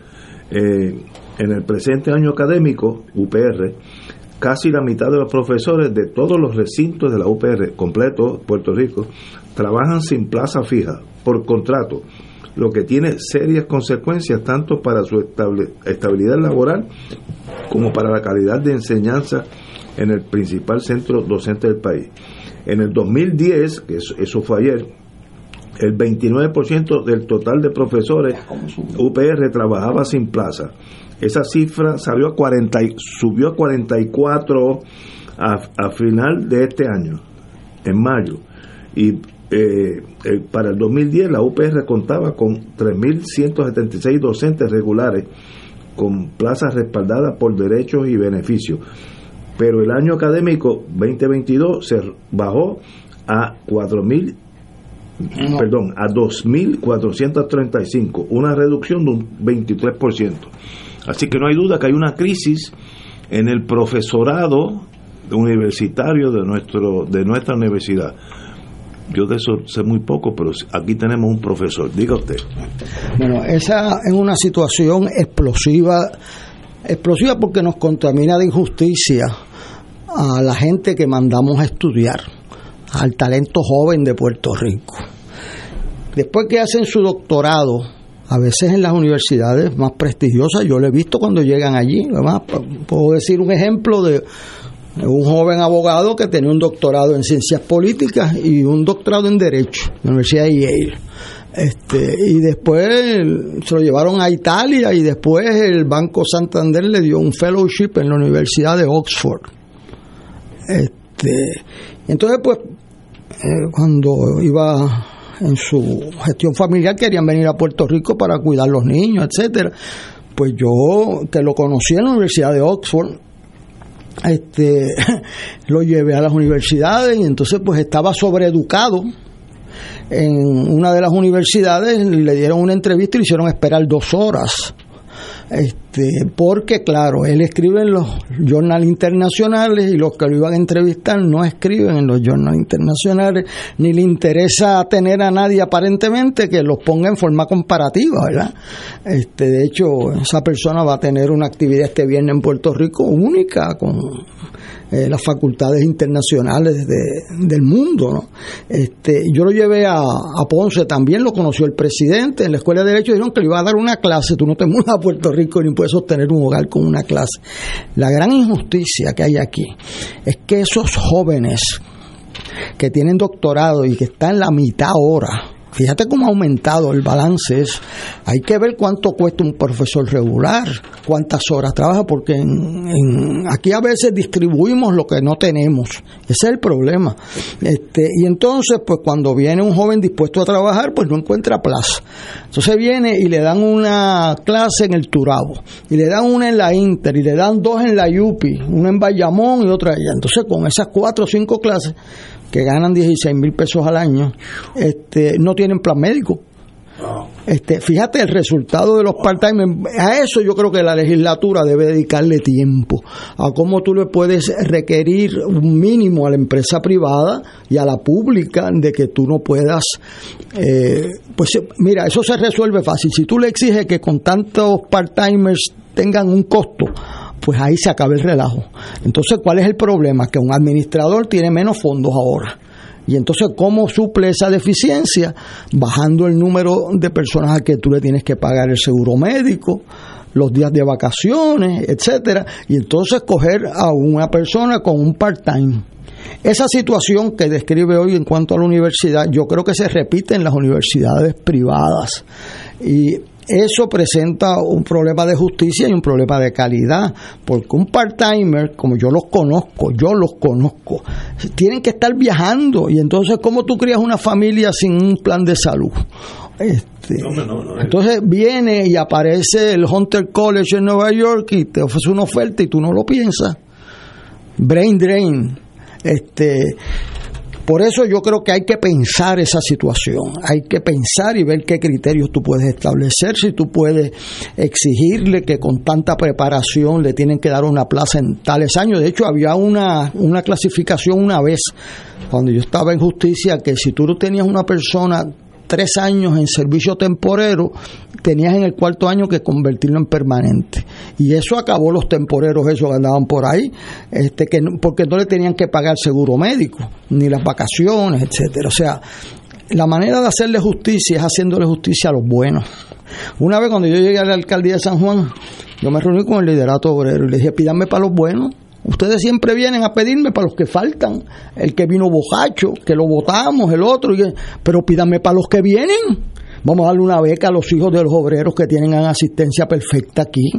Eh, en el presente año académico, UPR, casi la mitad de los profesores de todos los recintos de la UPR, completo Puerto Rico, trabajan sin plaza fija, por contrato, lo que tiene serias consecuencias tanto para su estabilidad laboral como para la calidad de enseñanza en el principal centro docente del país. En el 2010, que eso fue ayer, el 29% del total de profesores UPR trabajaba sin plaza. Esa cifra salió a 40, subió a 44 a, a final de este año, en mayo. Y eh, eh, para el 2010 la UPR contaba con 3.176 docentes regulares con plazas respaldadas por derechos y beneficios. Pero el año académico 2022 se bajó a 4.000 perdón, a 2.435, una reducción de un 23%. Así que no hay duda que hay una crisis en el profesorado universitario de nuestro de nuestra universidad. Yo de eso sé muy poco, pero aquí tenemos un profesor. Diga usted. Bueno, esa es una situación explosiva, explosiva porque nos contamina de injusticia a la gente que mandamos a estudiar, al talento joven de Puerto Rico. Después que hacen su doctorado, a veces en las universidades más prestigiosas, yo lo he visto cuando llegan allí. Además, puedo decir un ejemplo de un joven abogado que tenía un doctorado en ciencias políticas y un doctorado en derecho en la Universidad de Yale. Este, y después se lo llevaron a Italia y después el Banco Santander le dio un fellowship en la Universidad de Oxford. Este, entonces, pues, eh, cuando iba en su gestión familiar querían venir a Puerto Rico para cuidar los niños, etcétera. Pues yo, que lo conocí en la Universidad de Oxford, este lo llevé a las universidades y entonces pues estaba sobreeducado en una de las universidades le dieron una entrevista y le hicieron esperar dos horas este, porque claro, él escribe en los journals internacionales y los que lo iban a entrevistar no escriben en los journals internacionales, ni le interesa tener a nadie aparentemente que los ponga en forma comparativa, ¿verdad? Este, de hecho, esa persona va a tener una actividad este viernes en Puerto Rico única con eh, las facultades internacionales de, del mundo. ¿no? Este, yo lo llevé a, Ponce, también lo conoció el presidente en la Escuela de Derecho, dijeron que le iba a dar una clase, tú no te mudas a Puerto Rico ni puedes sostener un hogar con una clase. La gran injusticia que hay aquí es que esos jóvenes que tienen doctorado y que están la mitad ahora, Fíjate cómo ha aumentado el balance. Es, hay que ver cuánto cuesta un profesor regular, cuántas horas trabaja, porque en, aquí a veces distribuimos lo que no tenemos. Ese es el problema. Este, y entonces, pues cuando viene un joven dispuesto a trabajar, pues no encuentra plaza. Entonces viene y le dan una clase en el Turabo, y le dan una en la Inter, y le dan dos en la Yupi, una en Bayamón y otra allá. Entonces, con esas cuatro o cinco clases, que ganan 16 mil pesos al año, este, no tienen plan médico. Este, fíjate el resultado de los part-time. A eso yo creo que la legislatura debe dedicarle tiempo. A cómo tú le puedes requerir un mínimo a la empresa privada y a la pública de que tú no puedas. Eh, pues mira, eso se resuelve fácil. Si tú le exiges que con tantos part-timers tengan un costo, pues ahí se acaba el relajo. Entonces, ¿cuál es el problema? Que un administrador tiene menos fondos ahora. Y entonces, ¿cómo suple esa deficiencia? Bajando el número de personas a que tú le tienes que pagar el seguro médico, los días de vacaciones, etcétera, y entonces coger a una persona con un part-time. Esa situación que describe hoy en cuanto a la universidad, yo creo que se repite en las universidades privadas. Y eso presenta un problema de justicia y un problema de calidad, porque un part-timer, como yo los conozco, yo los conozco, tienen que estar viajando y entonces ¿cómo tú crías una familia sin un plan de salud? Este, entonces viene y aparece el Hunter College en Nueva York y te ofrece una oferta y tú no lo piensas. Brain drain. Este, por eso yo creo que hay que pensar esa situación, hay que pensar y ver qué criterios tú puedes establecer, si tú puedes exigirle que con tanta preparación le tienen que dar una plaza en tales años. De hecho, había una, una clasificación una vez, cuando yo estaba en justicia, que si tú tenías una persona tres años en servicio temporero, tenías en el cuarto año que convertirlo en permanente. Y eso acabó los temporeros, esos que andaban por ahí, este, que, porque no le tenían que pagar seguro médico, ni las vacaciones, etcétera. O sea, la manera de hacerle justicia es haciéndole justicia a los buenos. Una vez cuando yo llegué a la alcaldía de San Juan, yo me reuní con el liderato obrero y le dije, pídanme para los buenos Ustedes siempre vienen a pedirme para los que faltan, el que vino bojacho, que lo votamos, el otro, pero pídanme para los que vienen. Vamos a darle una beca a los hijos de los obreros que tienen asistencia perfecta aquí.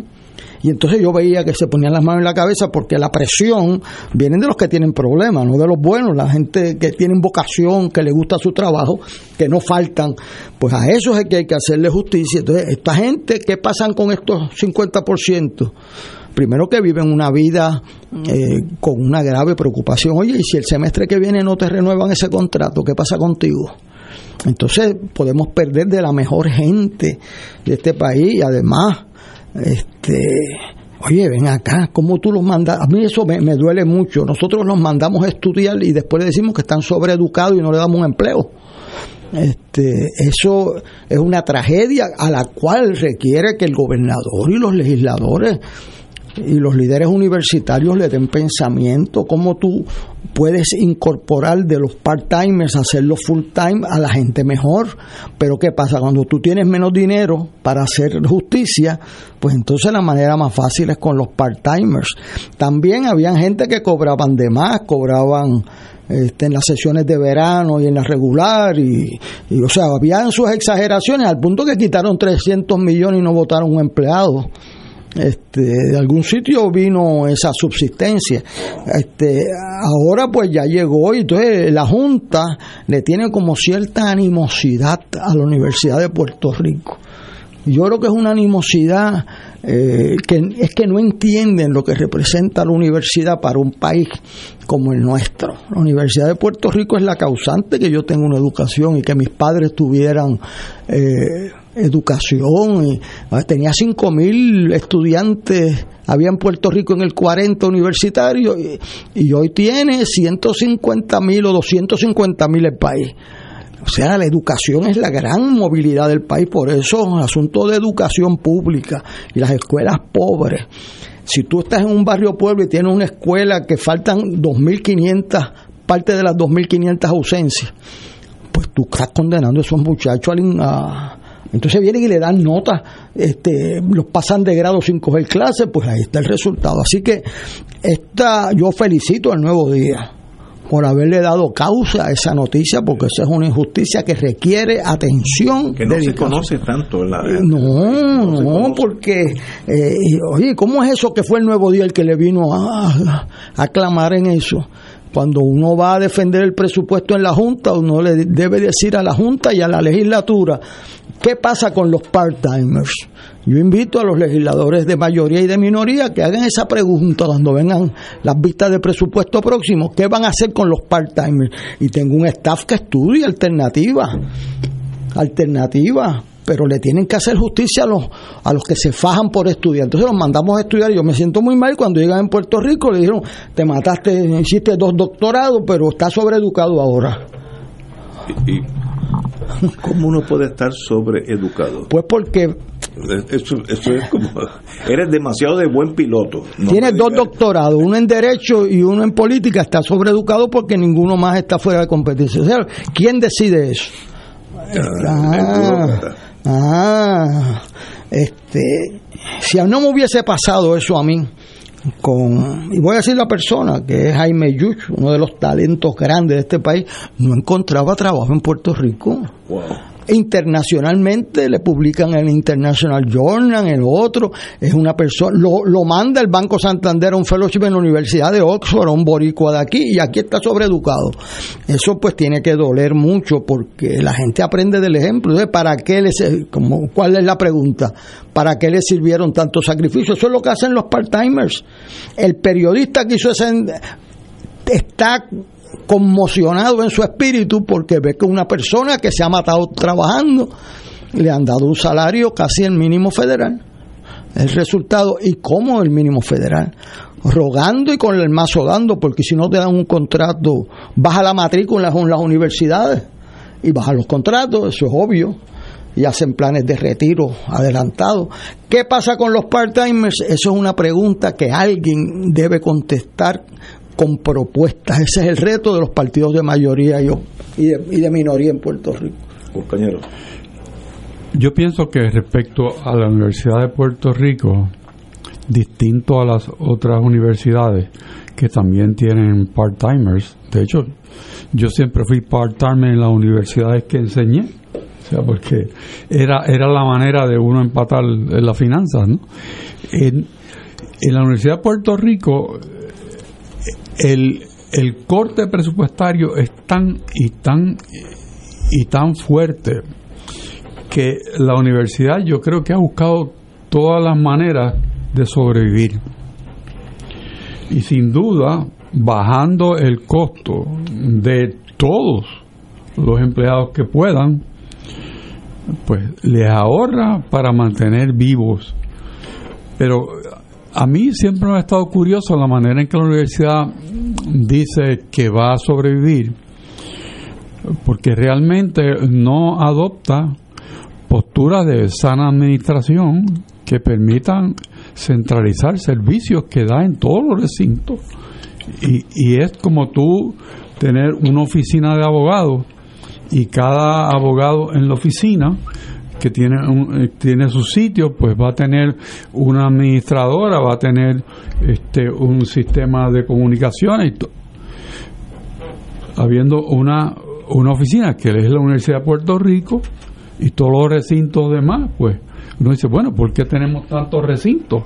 Y entonces yo veía que se ponían las manos en la cabeza porque la presión viene de los que tienen problemas, no de los buenos, la gente que tienen vocación, que le gusta su trabajo, que no faltan. Pues a eso es que hay que hacerle justicia. Entonces, esta gente, ¿qué pasan con estos 50%? Primero que viven una vida eh, con una grave preocupación. Oye, y si el semestre que viene no te renuevan ese contrato, ¿qué pasa contigo? Entonces podemos perder de la mejor gente de este país y además, este, oye, ven acá, ¿cómo tú los mandas? A mí eso me, me duele mucho. Nosotros los mandamos a estudiar y después le decimos que están sobreeducados y no le damos un empleo. Este, eso es una tragedia a la cual requiere que el gobernador y los legisladores y los líderes universitarios le den pensamiento, cómo tú puedes incorporar de los part-timers, hacerlo full-time a la gente mejor. Pero ¿qué pasa? Cuando tú tienes menos dinero para hacer justicia, pues entonces la manera más fácil es con los part-timers. También habían gente que cobraban de más, cobraban este, en las sesiones de verano y en la regular, y, y o sea, habían sus exageraciones al punto que quitaron 300 millones y no votaron un empleado este, de algún sitio vino esa subsistencia. Este, ahora pues ya llegó y entonces la Junta le tiene como cierta animosidad a la Universidad de Puerto Rico. Yo creo que es una animosidad eh, que es que no entienden lo que representa la universidad para un país como el nuestro. La Universidad de Puerto Rico es la causante que yo tenga una educación y que mis padres tuvieran eh, educación. Ah, tenía 5.000 estudiantes, había en Puerto Rico en el 40 universitario y, hoy tiene 150.000 o 250.000 el país. O sea, la educación es la gran movilidad del país, por eso asunto de educación pública y las escuelas pobres. Si tú estás en un barrio pueblo y tienes una escuela que faltan 2.500, parte de las 2.500 ausencias, pues tú estás condenando a esos muchachos a, entonces vienen y le dan notas, este, los pasan de grado sin coger clases, pues ahí está el resultado. Así que esta, yo felicito al nuevo día por haberle dado causa a esa noticia, porque esa es una injusticia que requiere atención. Que no se conoce tanto. La, no, no, porque, eh, oye, ¿cómo es eso que fue el nuevo día el que le vino a, a, clamar en eso? Cuando uno va a defender el presupuesto en la Junta, uno le debe decir a la Junta y a la legislatura, ¿qué pasa con los part-timers? Yo invito a los legisladores de mayoría y de minoría que hagan esa pregunta cuando vengan las vistas de presupuesto próximo. ¿Qué van a hacer con los part-timers? Y tengo un staff que estudie alternativas. Alternativas pero le tienen que hacer justicia a los, a los que se fajan por estudiar. Entonces los mandamos a estudiar y yo me siento muy mal cuando llegan en Puerto Rico le dijeron, te mataste, hiciste dos doctorados, pero estás sobreeducado ahora. Y, ¿Cómo uno puede estar sobreeducado? Pues porque eso, es como eres demasiado de buen piloto. Tienes dos doctorados, uno en derecho y uno en política, está sobreeducado porque ninguno más está fuera de competencia. O sea, ¿quién decide eso? Ah, ah, este, si no me hubiese pasado eso a mí, con, y voy a decir la persona que es Jaime Yuch, uno de los talentos grandes de este país, no encontraba trabajo en Puerto Rico. Internacionalmente le publican en el International Journal, el otro, es una persona, lo, lo manda el Banco Santander a un fellowship en la Universidad de Oxford, a un boricua de aquí, y aquí está sobreeducado. Eso pues tiene que doler mucho porque la gente aprende del ejemplo. Entonces, ¿para qué les, como, cuál es la pregunta? ¿Para qué les sirvieron tantos sacrificios? Eso es lo que hacen los part-timers. El periodista que hizo ese está conmocionado en su espíritu porque ve que una persona que se ha matado trabajando le han dado un salario casi el mínimo federal. El resultado, ¿y cómo el mínimo federal? Rogando y con el mazo dando, porque si no te dan un contrato, baja la matrícula en las universidades y baja los contratos, eso es obvio y hacen planes de retiro adelantado. ¿Qué pasa con los part-timers? Eso es una pregunta que alguien debe contestar con propuestas. Ese es el reto de los partidos de mayoría y de, y de minoría en Puerto Rico. Compañero. Yo pienso que respecto a la Universidad de Puerto Rico, distinto a las otras universidades que también tienen part-timers, de hecho, yo siempre fui part-timer en las universidades que enseñé, o sea, porque era, era la manera de uno empatar en las finanzas, ¿no? En, en la Universidad de Puerto Rico el, el corte presupuestario es tan y tan y tan fuerte que la universidad yo creo que ha buscado todas las maneras de sobrevivir. Y sin duda, bajando el costo de todos los empleados que puedan, pues les ahorra para mantener vivos. Pero a mí siempre me ha estado curioso la manera en que la universidad dice que va a sobrevivir, porque realmente no adopta posturas de sana administración que permitan centralizar servicios que da en todos los recintos. Y, y es como tú tener una oficina de abogados y cada abogado en la oficina que tiene, un, eh, tiene su sitio, pues va a tener una administradora, va a tener este, un sistema de comunicaciones, habiendo una, una oficina que es la Universidad de Puerto Rico y todos los recintos demás, pues uno dice, bueno, ¿por qué tenemos tantos recintos?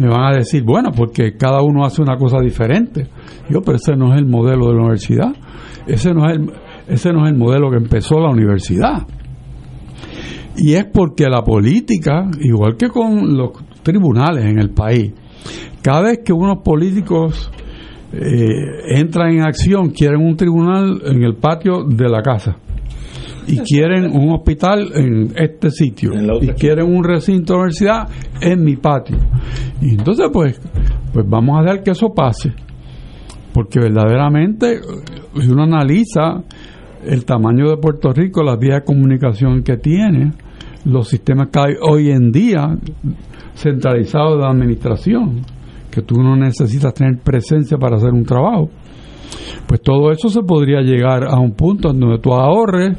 Me van a decir, bueno, porque cada uno hace una cosa diferente. Yo, pero ese no es el modelo de la universidad. Ese no es el, ese no es el modelo que empezó la universidad. Y es porque la política, igual que con los tribunales en el país, cada vez que unos políticos eh, entran en acción, quieren un tribunal en el patio de la casa. Y quieren un hospital en este sitio. y quieren un recinto de universidad en mi patio. Y entonces, pues, pues vamos a dejar que eso pase. Porque verdaderamente, si uno analiza el tamaño de Puerto Rico, las vías de comunicación que tiene, los sistemas que hay hoy en día centralizados de administración, que tú no necesitas tener presencia para hacer un trabajo. Pues todo eso se podría llegar a un punto en donde tú ahorres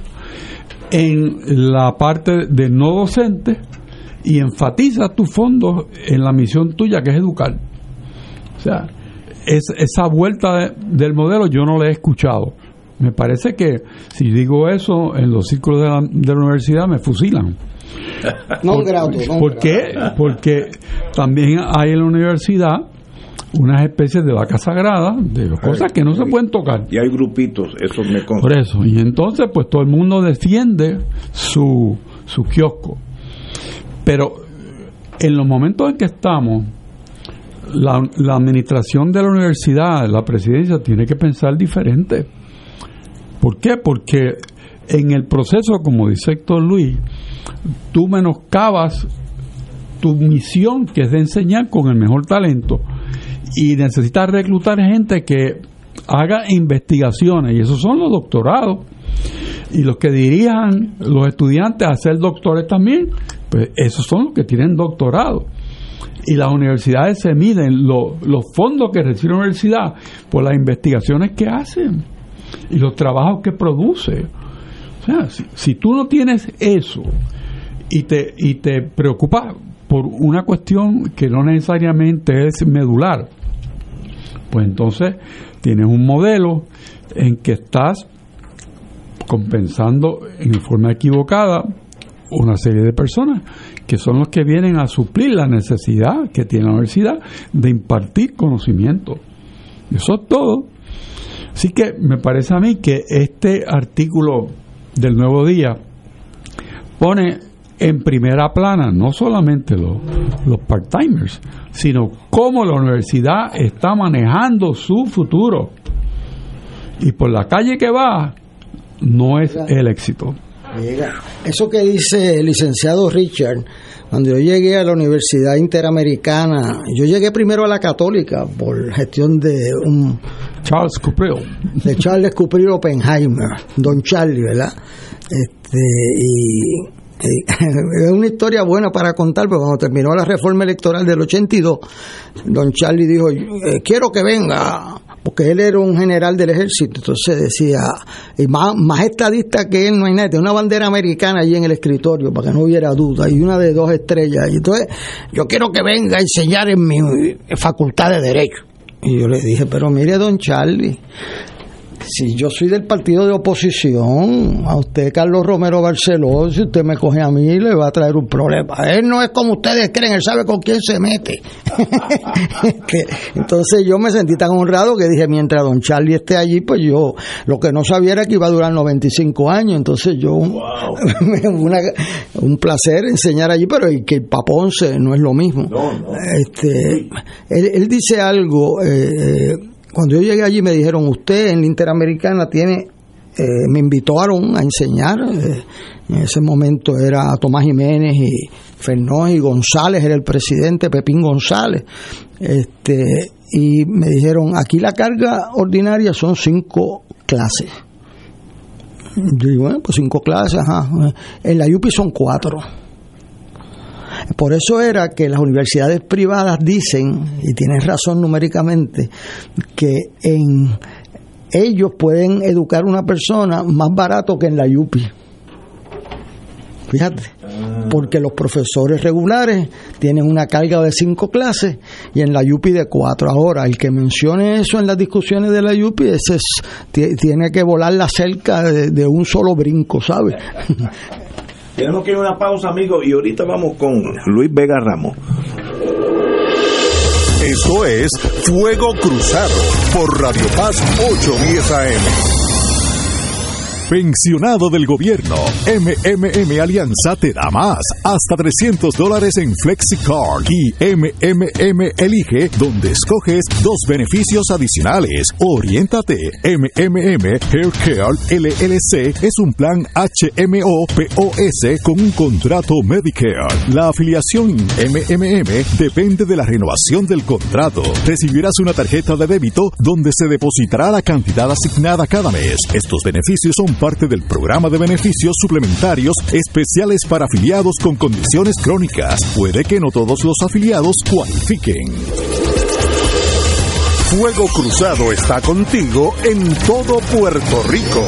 en la parte de no docente y enfatizas tus fondos en la misión tuya que es educar. O sea, es, esa vuelta del modelo yo no la he escuchado. Me parece que si digo eso en los círculos de la, de la universidad me fusilan. No ¿Por, ¿por qué? Porque también hay en la universidad unas especies de vaca sagrada, de cosas que no se pueden tocar. Y hay grupitos, eso me consta. Por eso, y entonces pues todo el mundo defiende su, su kiosco. Pero en los momentos en que estamos, la, la administración de la universidad, la presidencia, tiene que pensar diferente. ¿Por qué? Porque en el proceso, como dice Héctor Luis, tú menoscabas tu misión, que es de enseñar con el mejor talento, y necesitas reclutar gente que haga investigaciones, y esos son los doctorados. Y los que dirijan los estudiantes a ser doctores también, pues esos son los que tienen doctorado. Y las universidades se miden los fondos que recibe la universidad por las investigaciones que hacen y los trabajos que produce. O sea, si, tú no tienes eso y te, y te preocupas por una cuestión que no necesariamente es medular, pues entonces tienes un modelo en que estás compensando en forma equivocada una serie de personas que son los que vienen a suplir la necesidad que tiene la universidad de impartir conocimiento. Eso es todo. Así que me parece a mí que este artículo del Nuevo Día pone en primera plana no solamente los, los part-timers, sino cómo la universidad está manejando su futuro. Y por la calle que va, no es el éxito. Eso que dice el licenciado Richard, cuando yo llegué a la Universidad Interamericana, yo llegué primero a la Católica por gestión de un... Charles Cupril. De Charles Cupril Oppenheimer, don Charlie, ¿verdad? Este, y es una historia buena para contar, porque cuando terminó la reforma electoral del 82, don Charlie dijo, eh, quiero que venga porque él era un general del ejército, entonces decía, y más, más estadista que él no hay nadie, una bandera americana allí en el escritorio para que no hubiera duda, y una de dos estrellas, y entonces yo quiero que venga a enseñar en mi facultad de Derecho. Y yo le dije, pero mire, don Charlie, si yo soy del partido de oposición, a usted, Carlos Romero Barceló, si usted me coge a mí, le va a traer un problema. Él no es como ustedes creen, él sabe con quién se mete. Entonces yo me sentí tan honrado que dije, mientras don Charlie esté allí, pues yo lo que no sabía era que iba a durar 95 años. Entonces yo, un placer enseñar allí, pero que el Paponce no es lo mismo. Este, él, dice algo. Eh, eh cuando yo llegué allí me dijeron, usted en la Interamericana tiene, eh, me invitaron a enseñar, eh, en ese momento era Tomás Jiménez y Fernó y González era el presidente, Pepín González, este, y me dijeron, aquí la carga ordinaria son cinco clases. Yo digo, bueno, pues cinco clases, ajá. En la UPI son cuatro. Por eso era que las universidades privadas dicen, y tienes razón numéricamente, que en ellos pueden educar a una persona más barato que en la UPI. Fíjate, ah. porque los profesores regulares tienen una carga de cinco clases y en la UPI de cuatro. Ahora, el que mencione eso en las discusiones de la UPI, ese tiene que volar la cerca de, de un solo brinco, ¿sabes? Tenemos que ir a una pausa, amigos, y ahorita vamos con Luis Vega Ramos. Esto es Fuego Cruzado por Radio Paz 810 AM. Pensionado del gobierno, MMM Alianza te da más, hasta 300 dólares en FlexiCard y MMM Elige, donde escoges dos beneficios adicionales. Oriéntate, MMM Haircare LLC es un plan HMO POS con un contrato Medicare. La afiliación MMM depende de la renovación del contrato. Recibirás una tarjeta de débito donde se depositará la cantidad asignada cada mes. Estos beneficios son parte del programa de beneficios suplementarios especiales para afiliados con condiciones crónicas. Puede que no todos los afiliados cualifiquen. Fuego Cruzado está contigo en todo Puerto Rico.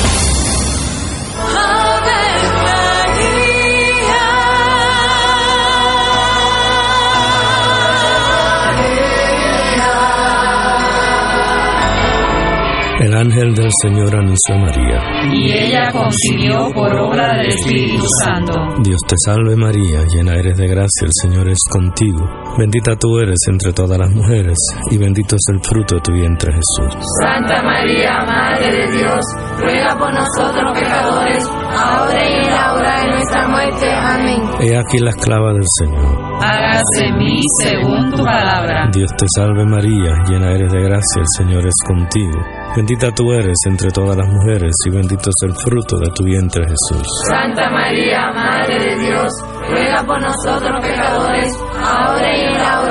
El ángel del Señor anunció a María. Y ella concibió por obra del Espíritu Santo. Dios te salve María, llena eres de gracia, el Señor es contigo. Bendita tú eres entre todas las mujeres, y bendito es el fruto de tu vientre Jesús. Santa María, Madre de Dios, ruega por nosotros pecadores, ahora y en la hora de nuestra muerte. Amén. He aquí la esclava del Señor. Hágase en mí según tu palabra. Dios te salve María, llena eres de gracia, el Señor es contigo. Bendita tú eres entre todas las mujeres y bendito es el fruto de tu vientre Jesús. Santa María, Madre de Dios, ruega por nosotros pecadores, ahora y en la hora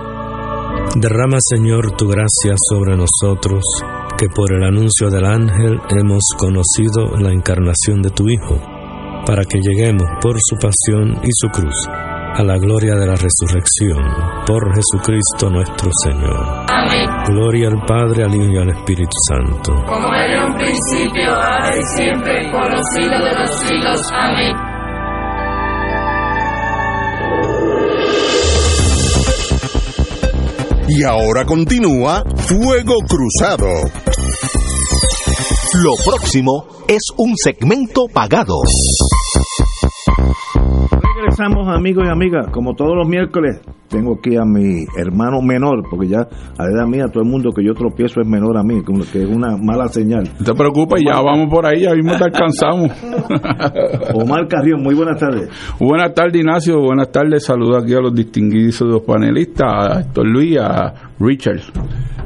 Derrama, Señor, tu gracia sobre nosotros, que por el anuncio del ángel hemos conocido la encarnación de tu Hijo para que lleguemos por su pasión y su cruz a la gloria de la resurrección, por Jesucristo nuestro Señor. Amén. Gloria al Padre, al Hijo y al Espíritu Santo. Como era un principio, ahora y siempre, por los siglos de los siglos. Amén. Y ahora continúa Fuego Cruzado. Lo próximo es un segmento pagado. Regresamos amigos y amigas, como todos los miércoles, tengo aquí a mi hermano menor, porque ya a la edad mía todo el mundo que yo tropiezo es menor a mí, como que es una mala señal. No te preocupes, ya vamos por ahí, ya mismo te alcanzamos. Omar Carrión, muy buenas tardes. Buenas tardes Ignacio, buenas tardes, saludo aquí a los distinguidos panelistas, a Héctor Luis, a Richard.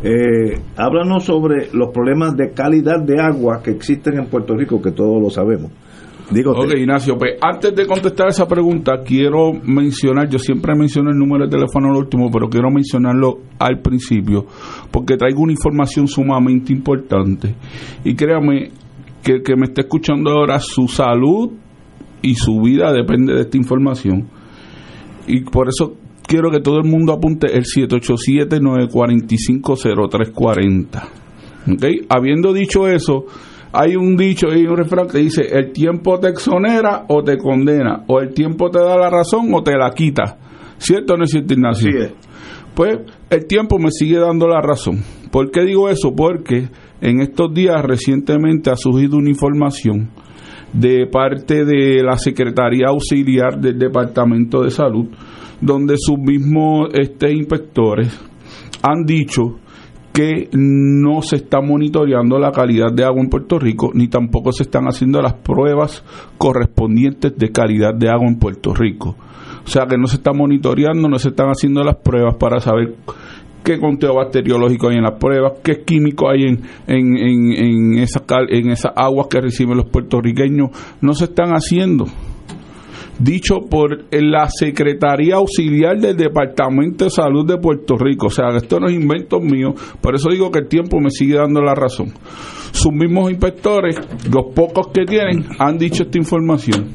Eh, háblanos sobre los problemas de calidad de agua que existen en Puerto Rico, que todos lo sabemos. Ok, Ignacio, pues antes de contestar esa pregunta, quiero mencionar, yo siempre menciono el número de teléfono al último, pero quiero mencionarlo al principio, porque traigo una información sumamente importante. Y créame que el que me está escuchando ahora, su salud y su vida depende de esta información. Y por eso quiero que todo el mundo apunte el 787-945-0340. ¿Ok? Habiendo dicho eso, hay un dicho y un refrán que dice, el tiempo te exonera o te condena, o el tiempo te da la razón o te la quita. ¿Cierto o no es cierto, Ignacio? Sí. Pues el tiempo me sigue dando la razón. ¿Por qué digo eso? Porque en estos días recientemente ha surgido una información de parte de la Secretaría Auxiliar del Departamento de Salud, donde sus mismos este, inspectores han dicho que no se está monitoreando la calidad de agua en Puerto Rico, ni tampoco se están haciendo las pruebas correspondientes de calidad de agua en Puerto Rico. O sea que no se está monitoreando, no se están haciendo las pruebas para saber qué conteo bacteriológico hay en las pruebas, qué químico hay en, en, en, en, esa, en esas aguas que reciben los puertorriqueños. No se están haciendo dicho por la Secretaría Auxiliar del Departamento de Salud de Puerto Rico. O sea, esto no es invento mío, por eso digo que el tiempo me sigue dando la razón. Sus mismos inspectores, los pocos que tienen, han dicho esta información.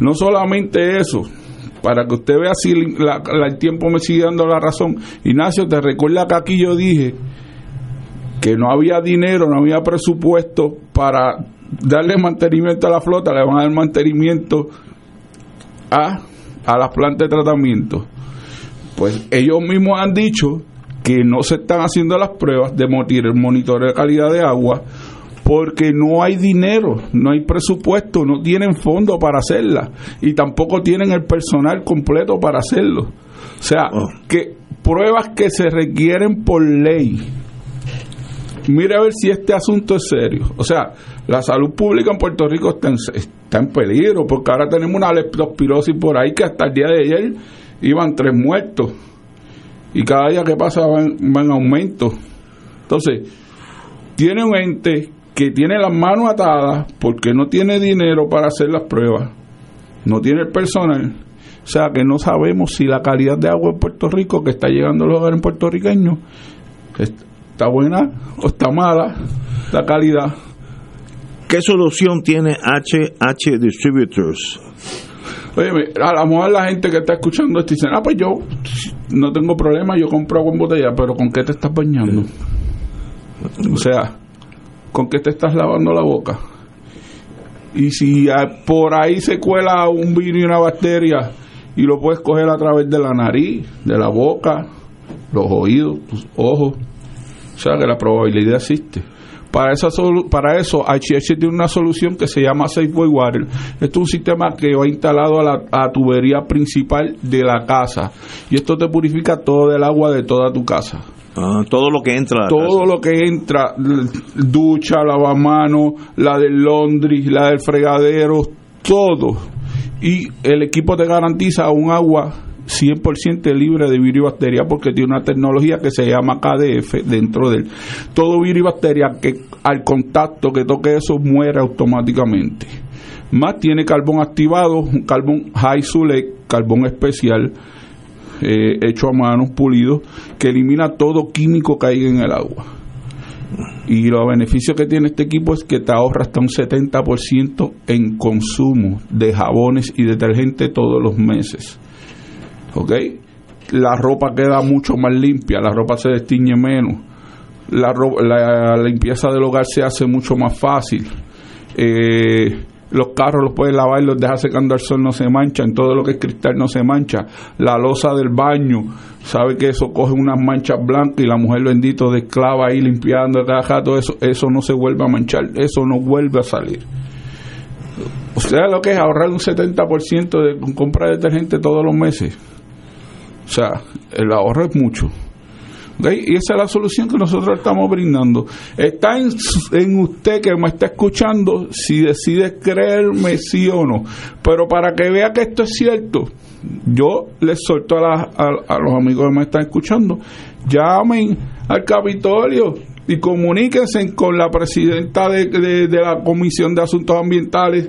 No solamente eso, para que usted vea si el tiempo me sigue dando la razón. Ignacio, te recuerda que aquí yo dije que no había dinero, no había presupuesto para darle mantenimiento a la flota, le van a dar mantenimiento a, a las plantas de tratamiento. Pues ellos mismos han dicho que no se están haciendo las pruebas de monitoreo de calidad de agua porque no hay dinero, no hay presupuesto, no tienen fondo para hacerla y tampoco tienen el personal completo para hacerlo. O sea, oh. que pruebas que se requieren por ley. Mire a ver si este asunto es serio. O sea, la salud pública en Puerto Rico está en, está en peligro porque ahora tenemos una leptospirosis por ahí que hasta el día de ayer iban tres muertos y cada día que pasa van, van en aumento. Entonces, tiene un ente que tiene las manos atadas porque no tiene dinero para hacer las pruebas, no tiene el personal, o sea que no sabemos si la calidad de agua en Puerto Rico que está llegando a los hogares puertorriqueños está buena o está mala la calidad. ¿Qué solución tiene HH Distributors? Oye, a lo mejor la gente que está escuchando esto dice, ah, pues yo no tengo problema, yo compro agua en botella, pero ¿con qué te estás bañando? O sea, ¿con qué te estás lavando la boca? Y si por ahí se cuela un virus y una bacteria y lo puedes coger a través de la nariz, de la boca, los oídos, tus ojos, o sea que la probabilidad existe. Para, esa para eso, HH tiene una solución que se llama Safeway Water. Esto es un sistema que va instalado a la tubería principal de la casa. Y esto te purifica todo el agua de toda tu casa. Ah, todo lo que entra. Todo lo que entra, ducha, lavamanos, la del laundry, la del fregadero, todo. Y el equipo te garantiza un agua 100% libre de virus y bacteria porque tiene una tecnología que se llama KDF dentro de él. Todo virus y bacteria que al contacto que toque eso muere automáticamente. Más tiene carbón activado, un carbón high sulek, carbón especial eh, hecho a mano, pulido, que elimina todo químico que hay en el agua. Y los beneficios que tiene este equipo es que te ahorra hasta un 70% en consumo de jabones y detergente todos los meses. ¿Ok? La ropa queda mucho más limpia, la ropa se destiñe menos, la, la limpieza del hogar se hace mucho más fácil. Eh, los carros los puedes lavar y los dejas secando al sol, no se manchan, todo lo que es cristal no se mancha, la losa del baño, sabe que eso coge unas manchas blancas y la mujer bendito de esclava ahí limpiando todo eso, eso no se vuelve a manchar, eso no vuelve a salir. O sea, lo que es ahorrar un 70% de compra de detergente todos los meses. O sea, el ahorro es mucho. Y esa es la solución que nosotros estamos brindando. Está en, usted que me está escuchando si decide creerme sí o no. Pero para que vea que esto es cierto, yo les suelto a, a, los amigos que me están escuchando, llamen al Capitolio y comuníquense con la presidenta de, de, de la Comisión de Asuntos Ambientales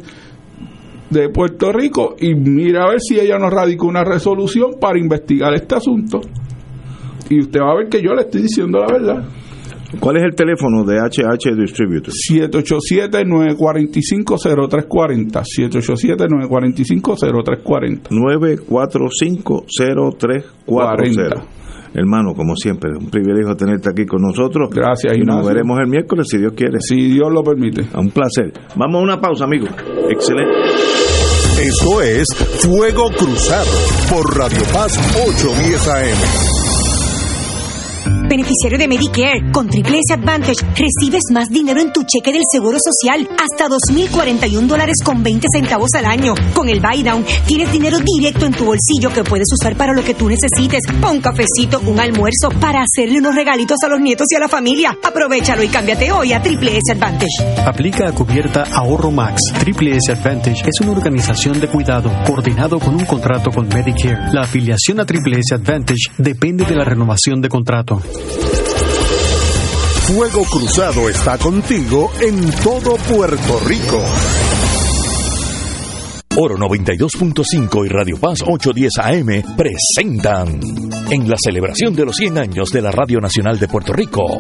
de Puerto Rico y mira a ver si ella nos radicó una resolución para investigar este asunto. Y usted va a ver que yo le estoy diciendo la verdad. ¿Cuál es el teléfono de HH Distributor? 787-945-0340. 787-945-0340. 945-0340. Hermano, como siempre, un privilegio tenerte aquí con nosotros. Gracias, y nos veremos el miércoles, si Dios quiere. Si Dios lo permite. Un placer. Vamos a una pausa, amigo. Excelente. Esto es Fuego Cruzado por Radio Paz 810 AM. Beneficiario de Medicare, con Triple S Advantage recibes más dinero en tu cheque del Seguro Social, hasta 2.041 dólares con 20 centavos al año. Con el Buy Down tienes dinero directo en tu bolsillo que puedes usar para lo que tú necesites, un cafecito, un almuerzo, para hacerle unos regalitos a los nietos y a la familia. Aprovechalo y cámbiate hoy a Triple S Advantage. Aplica a cubierta Ahorro Max. Triple S Advantage es una organización de cuidado coordinado con un contrato con Medicare. La afiliación a Triple S Advantage depende de la renovación de contrato. Fuego Cruzado está contigo en todo Puerto Rico. Oro 92.5 y Radio Paz 810 AM presentan en la celebración de los 100 años de la Radio Nacional de Puerto Rico,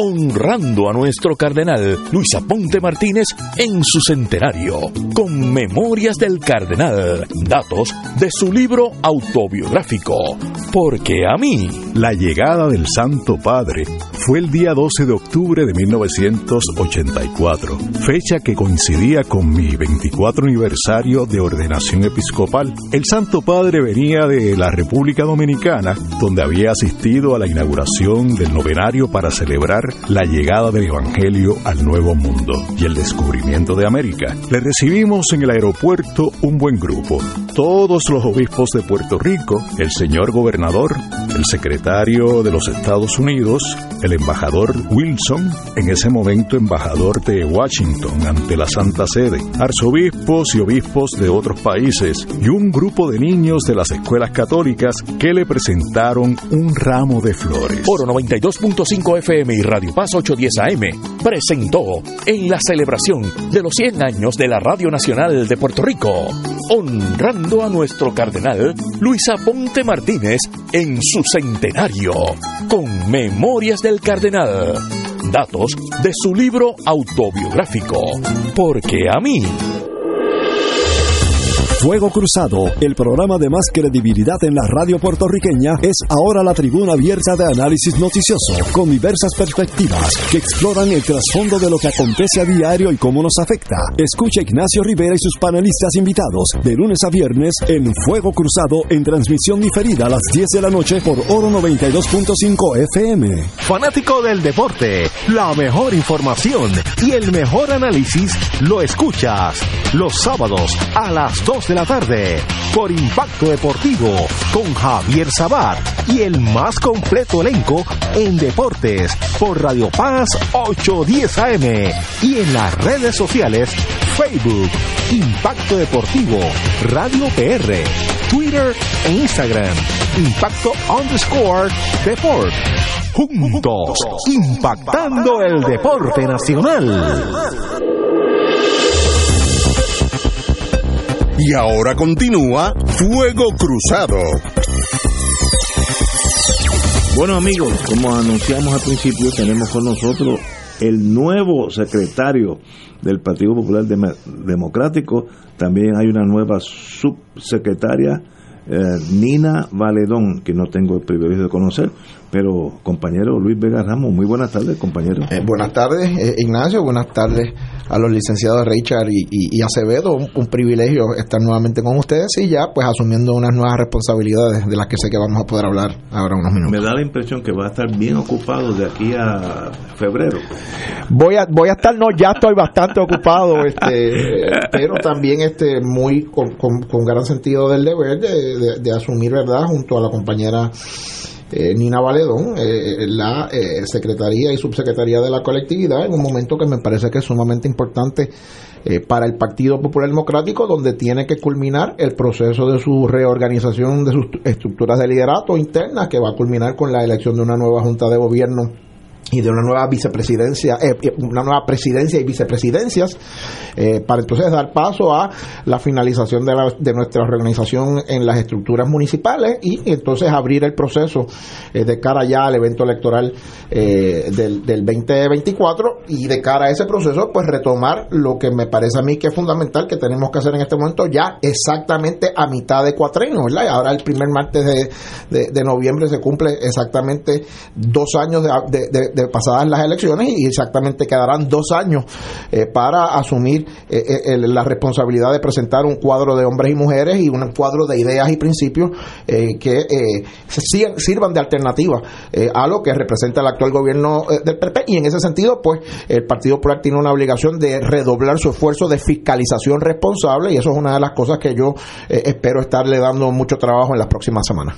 honrando a nuestro cardenal Luis Aponte Martínez en su centenario, con Memorias del Cardenal, datos de su libro autobiográfico, Porque a mí. La llegada del Santo Padre fue el día 12 de octubre de 1984, fecha que coincidía con mi 24 aniversario de ordenación episcopal. El Santo Padre venía de la República Dominicana, donde había asistido a la inauguración del novenario para celebrar la llegada del Evangelio al Nuevo Mundo y el descubrimiento de América. Le recibimos en el aeropuerto un buen grupo, todos los obispos de Puerto Rico, el señor gobernador, el secretario de los Estados Unidos, el embajador Wilson, en ese momento embajador de Washington ante la Santa Sede, arzobispos y obispos de otros países y un grupo de niños de las escuelas católicas que le presentaron un ramo de flores. Oro 92.5 FM y Radio Paz 810 AM presentó en la celebración de los 100 años de la Radio Nacional de Puerto Rico, honrando a nuestro cardenal Luis Aponte Martínez en su centenario, con Memorias del Cardenal datos de su libro autobiográfico. Porque a mí Fuego Cruzado, el programa de más credibilidad en la radio puertorriqueña, es ahora la tribuna abierta de análisis noticioso, con diversas perspectivas que exploran el trasfondo de lo que acontece a diario y cómo nos afecta. Escucha Ignacio Rivera y sus panelistas invitados de lunes a viernes en Fuego Cruzado en transmisión diferida a las 10 de la noche por Oro 92.5 FM. Fanático del deporte, la mejor información y el mejor análisis lo escuchas los sábados a las 2 de la tarde por Impacto Deportivo con Javier Sabat y el más completo elenco en deportes por Radio Paz 810 AM y en las redes sociales Facebook Impacto Deportivo Radio PR Twitter e Instagram Impacto underscore Deport juntos impactando el deporte nacional. Y ahora continúa Fuego Cruzado. Bueno amigos, como anunciamos al principio, tenemos con nosotros el nuevo secretario del Partido Popular Democrático. También hay una nueva subsecretaria, eh, Nina Valedón, que no tengo el privilegio de conocer, pero compañero Luis Vega Ramos, muy buenas tardes, compañero. Eh, buenas tardes, eh, Ignacio, buenas tardes a los licenciados Richard y, Acevedo. Un, privilegio estar nuevamente con ustedes y ya pues asumiendo unas nuevas responsabilidades de las que sé que vamos a poder hablar ahora unos minutos. Me da la impresión que va a estar bien ocupado de aquí a febrero. Voy a, voy a estar, no, ya estoy bastante ocupado, este, pero también este muy con, con, gran sentido del deber de, de asumir, ¿verdad?, junto a la compañera eh, Nina Valedón, eh, la eh, secretaría y subsecretaría de la colectividad, en un momento que me parece que es sumamente importante para el Partido Popular Democrático, donde tiene que culminar el proceso de su reorganización de sus estructuras de liderato internas, que va a culminar con la elección de una nueva Junta de Gobierno y de una nueva vicepresidencia, eh, eh, una nueva presidencia y vicepresidencias, eh, para entonces dar paso a la finalización de, la, de nuestra organización en las estructuras municipales y, entonces abrir el proceso de cara ya al evento electoral del, del 2024 y de cara a ese proceso pues retomar lo que me parece a mí que es fundamental que tenemos que hacer en este momento ya exactamente a mitad de cuatrenio, ¿verdad? Ahora el primer martes de, de, noviembre se cumple exactamente dos años de pasadas las elecciones y exactamente quedarán dos años eh, para asumir eh, eh, la responsabilidad de presentar un cuadro de hombres y mujeres y un cuadro de ideas y principios que sirvan de alternativa a lo que representa el actual gobierno del PP y en ese sentido pues el Partido Popular tiene una obligación de redoblar su esfuerzo de fiscalización responsable y eso es una de las cosas que yo espero estarle dando mucho trabajo en las próximas semanas.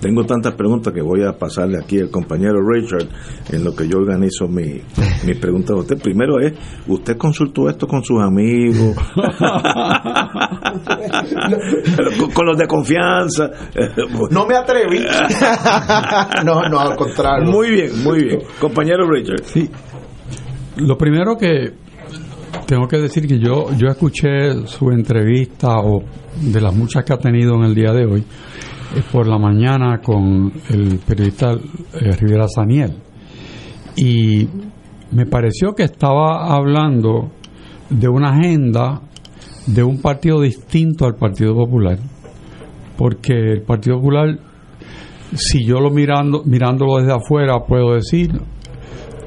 Tengo tantas preguntas que voy a pasarle aquí al compañero Richard en lo que yo organizo mi, mis preguntas a usted. Primero es, ¿usted consultó esto con sus amigos? con, los de confianza. no me atreví. no, no, al contrario. Muy bien, muy bien. Compañero Richard. Sí. Lo primero que tengo que decir que yo, yo escuché su entrevista o de las muchas que ha tenido en el día de hoy por la mañana con el periodista eh, Rivera Saniel. Y me pareció que estaba hablando de una agenda de un partido distinto al Partido Popular porque el Partido Popular si yo lo mirando mirándolo desde afuera puedo decir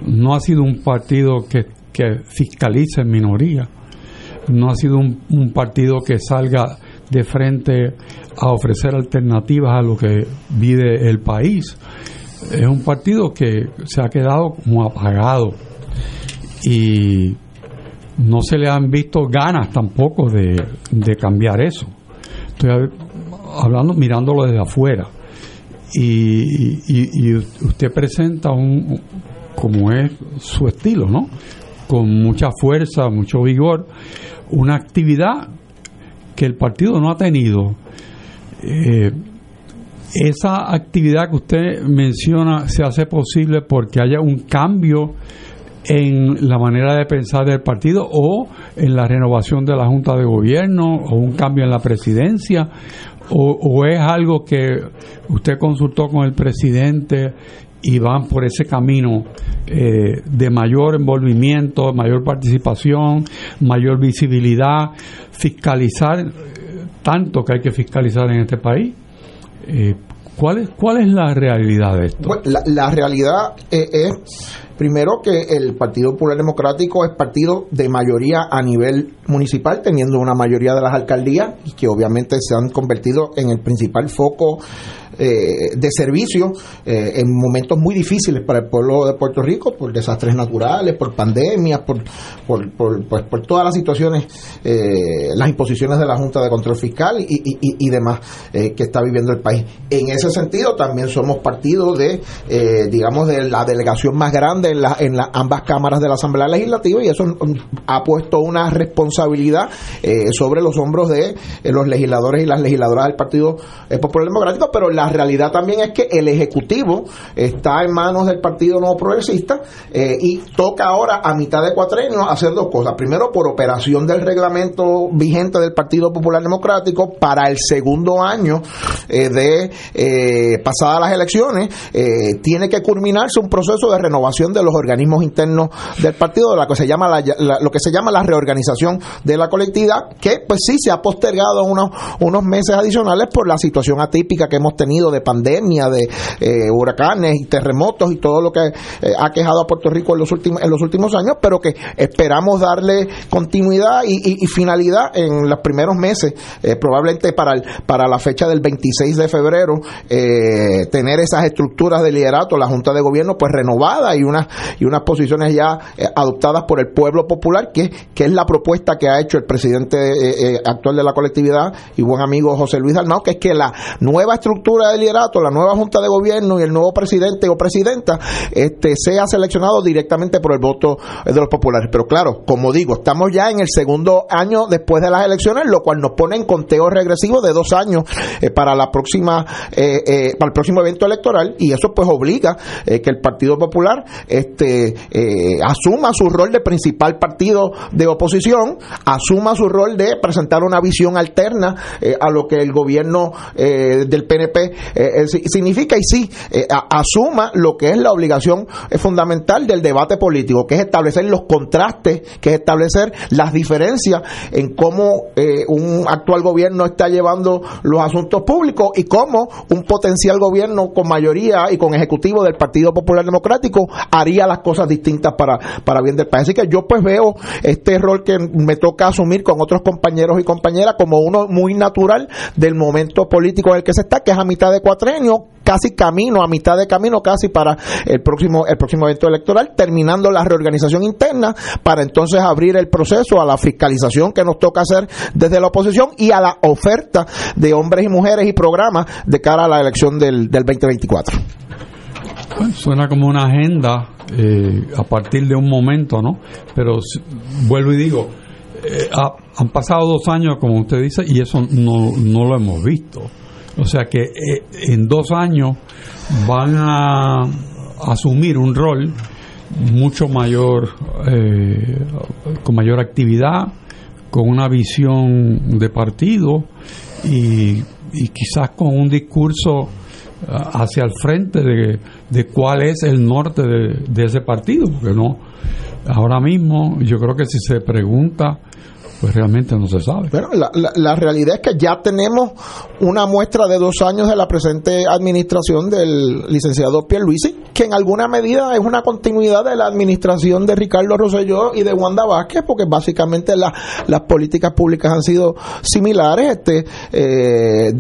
no ha sido un partido que, que fiscalice en minoría no ha sido un partido que salga de frente a ofrecer alternativas a lo que vive el país. Es un partido que se ha quedado como apagado y no se le han visto ganas tampoco de, cambiar eso. Estoy hablando, mirándolo desde afuera. Y, y, usted presenta un, como es su estilo, ¿no? Con mucha fuerza, mucho vigor, una actividad que el partido no ha tenido. Eh, esa actividad que usted menciona se hace posible porque haya un cambio en la manera de pensar del partido o en la renovación de la Junta de Gobierno o un cambio en la presidencia o, o es algo que usted consultó con el presidente y van por ese camino eh, de mayor envolvimiento, mayor participación, mayor visibilidad, fiscalizar eh, tanto que hay que fiscalizar en este país. Eh, ¿cuál, es, ¿Cuál es la realidad de esto? la, la, realidad es Primero que el Partido Popular Democrático es partido de mayoría a nivel municipal, teniendo una mayoría de las alcaldías que obviamente se han convertido en el principal foco eh, de servicio eh, en momentos muy difíciles para el pueblo de Puerto Rico, por desastres naturales, por pandemias, por, por, por, pues, por todas las situaciones, eh, las imposiciones de la Junta de Control Fiscal y, y, y demás que está viviendo el país. En ese sentido, también somos partido de, digamos, de la delegación más grande en, la, en ambas cámaras de la Asamblea Legislativa y eso ha puesto una responsabilidad sobre los hombros de los legisladores y las legisladoras del Partido Popular Democrático, pero la la realidad también es que el Ejecutivo está en manos del Partido Nuevo Progresista eh, y toca ahora a mitad de cuatrenio hacer dos cosas. Primero, por operación del reglamento vigente del Partido Popular Democrático para el segundo año eh, de eh, pasadas las elecciones, tiene que culminarse un proceso de renovación de los organismos internos del partido, de la que se llama lo que se llama la reorganización de la colectividad, que pues sí se ha postergado unos, unos meses adicionales por la situación atípica que hemos tenido de pandemia, de eh, huracanes y terremotos y todo lo que eh, ha quejado a Puerto Rico en los últimos en los últimos años, pero que esperamos darle continuidad y, finalidad en los primeros meses, eh, probablemente para el, para la fecha del 26 de febrero, tener esas estructuras de liderato, la Junta de Gobierno pues renovada y unas y unas posiciones ya adoptadas por el pueblo popular, que, que es la propuesta que ha hecho el presidente actual de la colectividad y buen amigo José Luis Dalmao, que es que la nueva estructura de liderato, la nueva Junta de Gobierno y el nuevo presidente o presidenta este, sea seleccionado directamente por el voto de los populares. Pero claro, como digo, estamos ya en el segundo año después de las elecciones, lo cual nos pone en conteo regresivo de dos años eh, para la próxima, eh, eh, para el próximo evento electoral y eso pues obliga que el Partido Popular este, asuma su rol de principal partido de oposición, asuma su rol de presentar una visión alterna a lo que el gobierno del PNP eh, eh, significa y sí eh, asuma lo que es la obligación fundamental del debate político, que es establecer los contrastes, que es establecer las diferencias en cómo un actual gobierno está llevando los asuntos públicos y cómo un potencial gobierno con mayoría y con ejecutivo del Partido Popular Democrático haría las cosas distintas para, para bien del país. Así que yo pues veo este rol que me toca asumir con otros compañeros y compañeras como uno muy natural del momento político en el que se está, que es a mitad de cuatrenio, casi camino, a mitad de camino casi para el próximo, el próximo evento electoral, terminando la reorganización interna para entonces abrir el proceso a la fiscalización que nos toca hacer desde la oposición y a la oferta de hombres y mujeres y programas de cara a la elección del, del 2024. suena como una agenda eh, a partir de un momento, ¿no? Pero vuelvo y digo, eh, han pasado dos años, como usted dice, y eso no, no lo hemos visto. O sea que eh, en dos años van a asumir un rol mucho mayor, eh, con mayor actividad, con una visión de partido y, quizás con un discurso ah, hacia el frente de, de cuál es el norte de, de, ese partido, porque no, ahora mismo yo creo que si se pregunta pues realmente no se sabe. Bueno, la, la, realidad es que ya tenemos una muestra de dos años de la presente administración del licenciado Pierluisi, que en alguna medida es una continuidad de la administración de Ricardo Rosselló y de Wanda Vázquez, porque básicamente las políticas públicas han sido similares este, eh,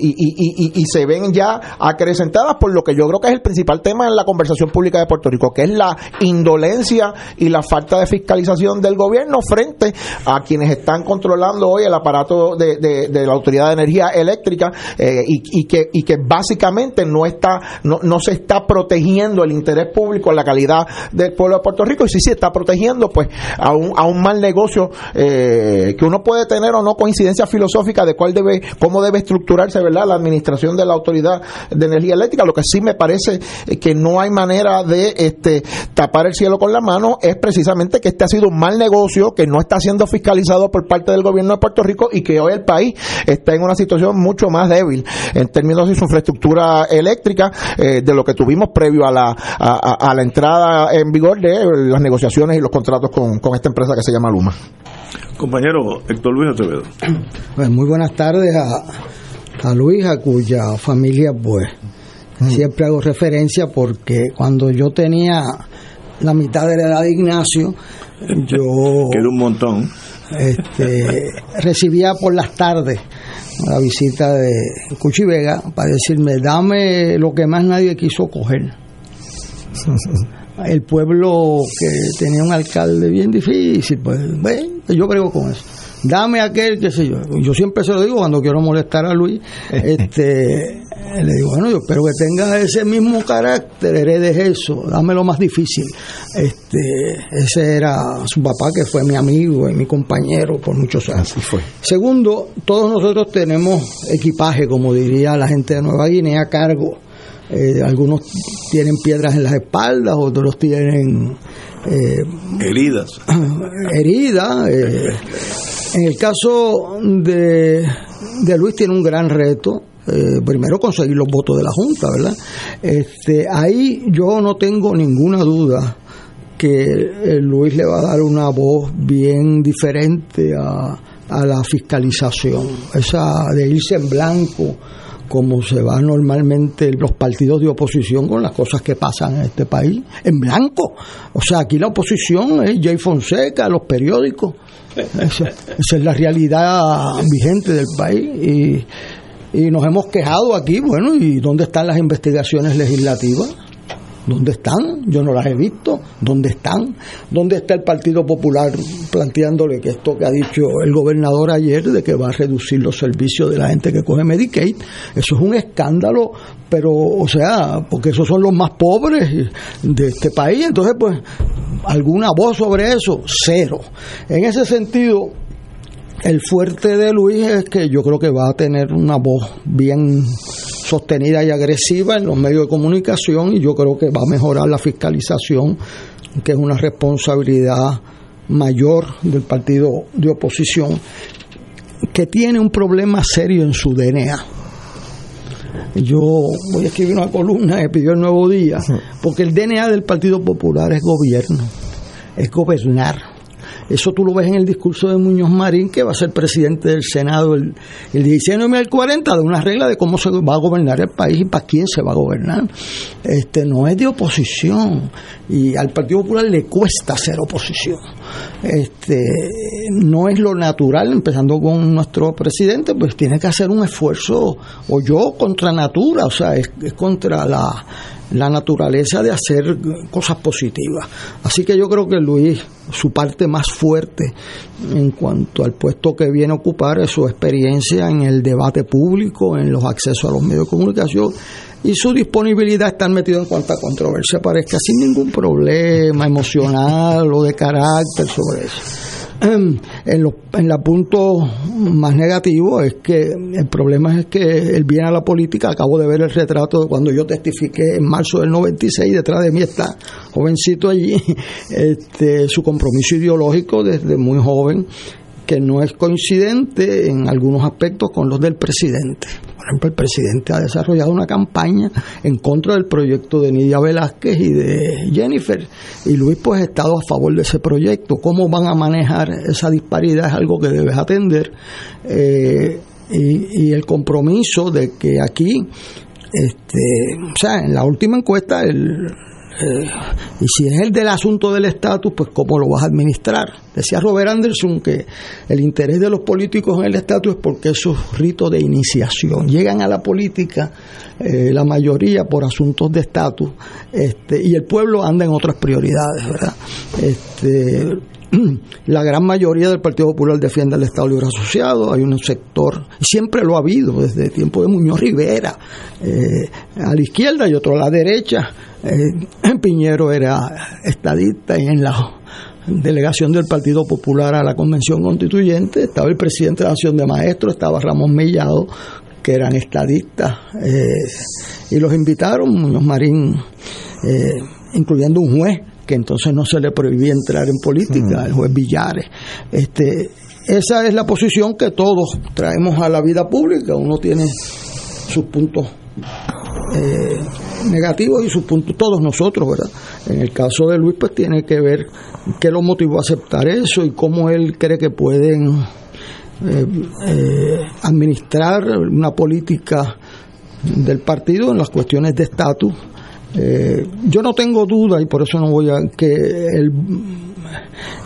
y, y, se ven ya acrecentadas por lo que yo creo que es el principal tema en la conversación pública de Puerto Rico, que es la indolencia y la falta de fiscalización del gobierno frente a quienes están controlando hoy el aparato de, la Autoridad de Energía Eléctrica eh, y, que, y que básicamente no, está, no, no se está protegiendo el interés público, la calidad del pueblo de Puerto Rico y sí, sí está protegiendo pues a un, a un mal negocio eh, que uno puede tener o no coincidencia filosófica de cuál debe, cómo debe estructurarse verdad la administración de la Autoridad de Energía Eléctrica. Lo que sí me parece que no hay manera de este tapar el cielo con la mano es precisamente que este ha sido un mal negocio, que no está siendo fiscalizado expresado por parte del gobierno de Puerto Rico y que hoy el país está en una situación mucho más débil en términos de su infraestructura eléctrica eh, de lo que tuvimos previo a la, a, la entrada en vigor de las negociaciones y los contratos con, con esta empresa que se llama Luma. Compañero Héctor Luis Acevedo. Pues muy buenas tardes a, a Luis, a cuya familia pues siempre hago referencia porque cuando yo tenía la mitad de la edad de Ignacio, yo... que un montón. Este, recibía por las tardes la visita de Cuchi Vega para decirme, dame lo que más nadie quiso coger. El pueblo que tenía un alcalde bien difícil, pues, yo creo con eso dame aquel, qué sé yo. Yo siempre se lo digo cuando quiero molestar a Luis, este, le digo, bueno, yo espero que tenga ese mismo carácter, heredes eso, dame lo más difícil. Este, ese era su papá, que fue mi amigo y mi compañero por muchos años. Así fue. Segundo, todos nosotros tenemos equipaje, como diría la gente de Nueva Guinea, a cargo. Eh, algunos tienen piedras en las espaldas, otros tienen eh, heridas. Heridas. Eh, en el caso de, de Luis tiene un gran reto. Eh, primero conseguir los votos de la Junta, ¿verdad? Este, ahí yo no tengo ninguna duda que eh, Luis le va a dar una voz bien diferente a, a la fiscalización, esa de irse en blanco como se va normalmente los partidos de oposición con las cosas que pasan en este país, en blanco. O sea, aquí la oposición es Jay Fonseca, los periódicos. Esa, es la realidad vigente del país. Y, y nos hemos quejado aquí, bueno, ¿y dónde están las investigaciones legislativas? ¿Dónde están? Yo no las he visto. ¿Dónde están? ¿Dónde está el Partido Popular planteándole que esto que ha dicho el gobernador ayer de que va a reducir los servicios de la gente que coge Medicaid? Eso es un escándalo, pero, o sea, porque esos son los más pobres de este país. Entonces, pues, ¿alguna voz sobre eso? Cero. En ese sentido, el fuerte de Luis es que yo creo que va a tener una voz bien sostenida y agresiva en los medios de comunicación y yo creo que va a mejorar la fiscalización, que es una responsabilidad mayor del partido de oposición, que tiene un problema serio en su DNA. Yo voy a escribir una columna que pidió el Nuevo Día, porque el DNA del Partido Popular es gobierno, es gobernar eso tú lo ves en el discurso de Muñoz Marín, que va a ser presidente del Senado el, el 16 de noviembre del 40, de una regla de cómo se va a gobernar el país y para quién se va a gobernar. Este no es de oposición y al Partido Popular le cuesta ser oposición. Este no es lo natural, empezando con nuestro presidente, pues tiene que hacer un esfuerzo, o yo contra natura, o sea, es contra la la naturaleza de hacer cosas positivas. Así que yo creo que Luis, su parte más fuerte en cuanto al puesto que viene a ocupar es su experiencia en el debate público, en los accesos a los medios de comunicación y su disponibilidad a estar metido en cuanta controversia parezca sin ningún problema emocional o de carácter sobre eso. En, los, en la punto más negativo es que el problema es que él viene a la política, acabo de ver el retrato de cuando yo testifiqué en marzo del 96, detrás de mí está jovencito allí, este, su compromiso ideológico desde muy joven, que no es coincidente en algunos aspectos con los del presidente. Por ejemplo, el presidente ha desarrollado una campaña en contra del proyecto de Nidia Velázquez y de Jennifer. Y Luis pues ha estado a favor de ese proyecto. ¿Cómo van a manejar esa disparidad? Es algo que debes atender. Eh, y, el compromiso de que aquí, este, o sea, en la última encuesta, el, eh, y si es el del asunto del estatus, pues cómo lo vas a administrar. Decía Robert Anderson que el interés de los políticos en el estatus es porque esos ritos de iniciación llegan a la política, eh, la mayoría por asuntos de estatus, este, y el pueblo anda en otras prioridades, ¿verdad? Este, la gran mayoría del Partido Popular defiende al Estado Libre Asociado, hay un sector, siempre lo ha habido desde el tiempo de Muñoz Rivera, eh, a la izquierda y otro a la derecha. Eh, Piñero era estadista y en la delegación del Partido Popular a la Convención Constituyente estaba el presidente de la Nación de Maestros, estaba Ramón Mellado, que eran estadistas, eh, y los invitaron, Muñoz Marín, incluyendo un juez que entonces no se le prohibía entrar en política, el juez Villares. Este, esa es la posición que todos traemos a la vida pública. Uno tiene sus puntos eh, negativos y sus puntos, todos nosotros, ¿verdad? En el caso de Luis, pues tiene que ver qué lo motivó a aceptar eso y cómo él cree que pueden eh, eh, administrar una política del partido en las cuestiones de estatus. yo no tengo duda y por eso no voy a que el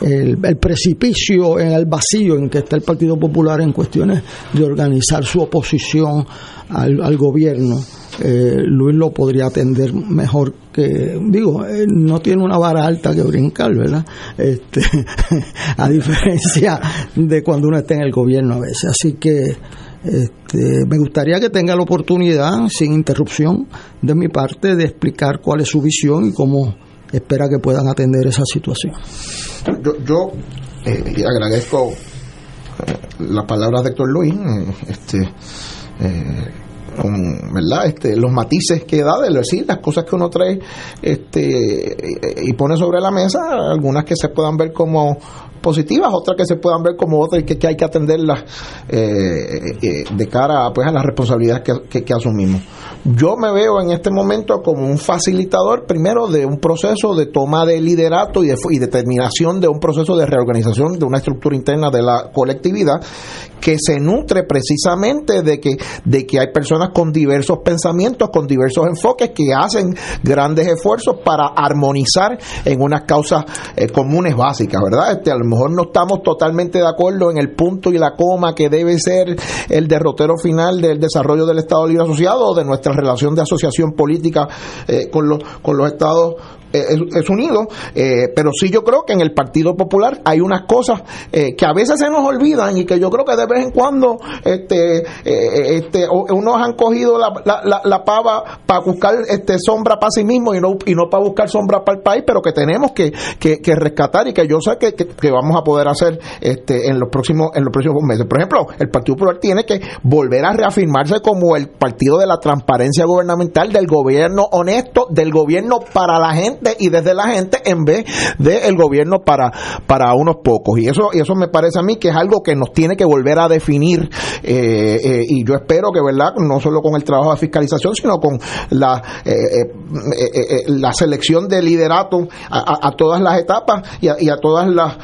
el, precipicio en el vacío en que está el Partido Popular en cuestiones de organizar su oposición al, gobierno. Eh, Luis lo podría atender mejor que, digo, eh, no tiene una vara alta que brincar, ¿verdad? Este, a diferencia de cuando uno está en el gobierno a veces. Así que este, me gustaría que tenga la oportunidad, sin interrupción de mi parte, de explicar cuál es su visión y cómo espera que puedan atender esa situación. Yo, eh, agradezco eh, las palabras de Héctor Luis, este, con, ¿verdad? Este, los matices que da de decir las cosas que uno trae este, y pone sobre la mesa, algunas que se puedan ver como positivas, otras que se puedan ver como otras y que, hay que atenderlas de cara pues, a las responsabilidades que, que asumimos. Yo me veo en este momento como un facilitador, primero, de un proceso de toma de liderato y, de, y determinación de un proceso de reorganización de una estructura interna de la colectividad que se nutre precisamente de que, de que hay personas con diversos pensamientos, con diversos enfoques que hacen grandes esfuerzos para armonizar en unas causas eh, comunes básicas, ¿verdad? Este, mejor no estamos totalmente de acuerdo en el punto y la coma que debe ser el derrotero final del desarrollo del Estado Libre Asociado o de nuestra relación de asociación política eh, con, los, con los estados es, unido, eh, pero sí yo creo que en el Partido Popular hay unas cosas eh, que a veces se nos olvidan y que yo creo que de vez en cuando este, eh, este, unos han cogido la, la, la, pava para buscar este, sombra para sí mismo y no, y no para buscar sombra para el país, pero que tenemos que, que, rescatar y que yo sé que, que, vamos a poder hacer este, en, los próximos, en los próximos meses. Por ejemplo, el Partido Popular tiene que volver a reafirmarse como el partido de la transparencia gubernamental, del gobierno honesto, del gobierno para la gente y desde la gente en vez del gobierno para, para unos pocos. Y eso, y eso me parece a mí que es algo que nos tiene que volver a definir eh, eh, y yo espero que, ¿verdad? No solo con el trabajo de fiscalización, sino con la, eh, la selección de liderato a, todas las etapas y a, todas las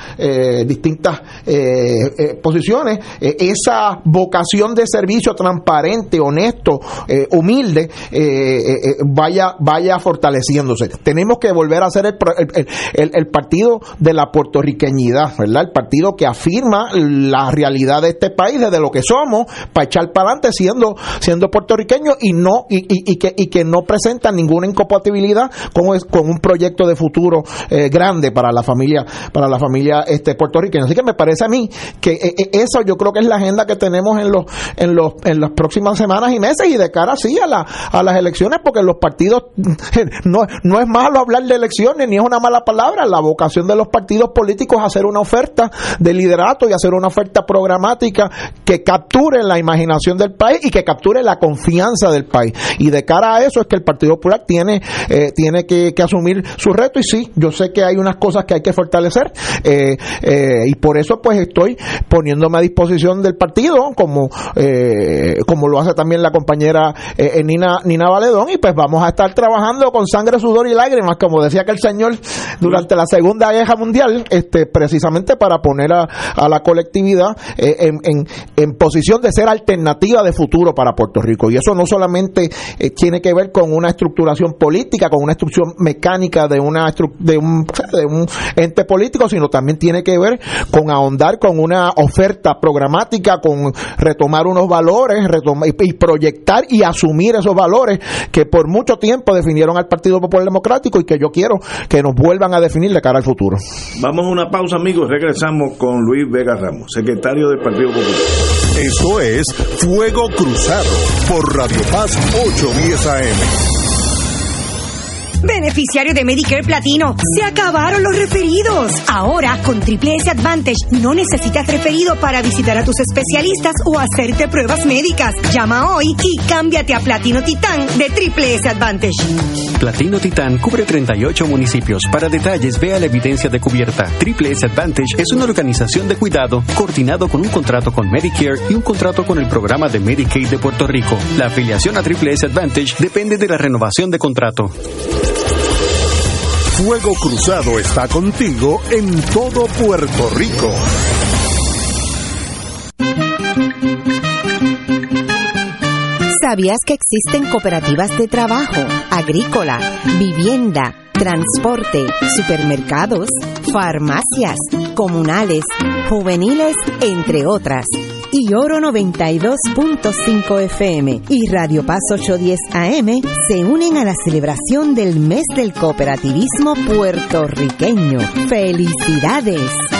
distintas posiciones, esa vocación de servicio transparente, honesto, humilde, vaya, vaya fortaleciéndose. Tenemos que volver a ser el, el, partido de la puertorriqueñidad, ¿verdad? El partido que afirma la realidad de este país, desde lo que somos, para echar para adelante siendo, siendo puertorriqueño y no, y, y, que, y que no presenta ninguna incompatibilidad con, con un proyecto de futuro eh, grande para la familia, para la familia este puertorriqueña. Así que me parece a mí que eh, eh, eso yo creo que es la agenda que tenemos en los, en los, en las próximas semanas y meses y de cara así a la, a las elecciones, porque los partidos no, no es malo hablar de elecciones, ni es una mala palabra. La vocación de los partidos políticos es hacer una oferta de liderato y hacer una oferta programática que capture la imaginación del país y que capture la confianza del país. Y de cara a eso es que el Partido Popular tiene, eh, tiene que, asumir su reto. Y sí, yo sé que hay unas cosas que hay que fortalecer. Eh, eh, y por eso pues estoy poniéndome a disposición del partido, como, como lo hace también la compañera Nina, Nina Valedón. Y pues vamos a estar trabajando con sangre, sudor y lágrimas como decía que el señor durante la Segunda Guerra Mundial, este, precisamente para poner a, la colectividad eh, en, en, posición de ser alternativa de futuro para Puerto Rico. Y eso no solamente eh, tiene que ver con una estructuración política, con una estructuración mecánica de, una de, un, de un ente político, sino también tiene que ver con ahondar con una oferta programática, con retomar unos valores retomar, y proyectar y asumir esos valores que por mucho tiempo definieron al Partido Popular Democrático y que yo quiero que nos vuelvan a definir de cara al futuro. Vamos a una pausa, amigos. Regresamos con Luis Vega Ramos, secretario del Partido Popular. Esto es Fuego Cruzado por Radio Paz 810 AM. Beneficiario de Medicare Platino. Se acabaron los referidos. Ahora, con Triple S Advantage, no necesitas referido para visitar a tus especialistas o hacerte pruebas médicas. Llama hoy y cámbiate a Platino Titán de Triple S Advantage. Platino Titán cubre 38 municipios. Para detalles, vea la evidencia de cubierta. Triple S Advantage es una organización de cuidado coordinado con un contrato con Medicare y un contrato con el programa de Medicaid de Puerto Rico. La afiliación a Triple S Advantage depende de la renovación de contrato. Fuego Cruzado está contigo en todo Puerto Rico. ¿Sabías que existen cooperativas de trabajo, agrícola, vivienda, transporte, supermercados, farmacias, comunales, juveniles, entre otras? Y Oro 92.5 FM y Radio Paz 810 AM se unen a la celebración del mes del cooperativismo puertorriqueño. ¡Felicidades!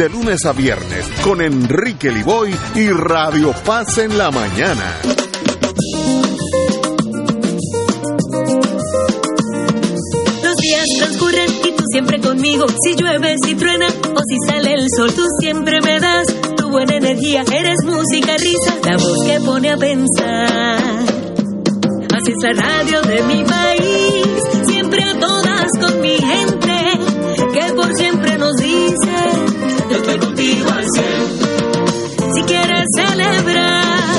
de lunes a viernes con Enrique Liboy y Radio Paz en la mañana. Los días transcurren y tú siempre conmigo. Si llueve, si truena o si sale el sol, tú siempre me das tu buena energía. Eres música, risa, la voz que pone a pensar. Así es la radio de mi país, siempre a todas con mi gente, que por siempre nos dice contigo al cien. Si quieres celebrar,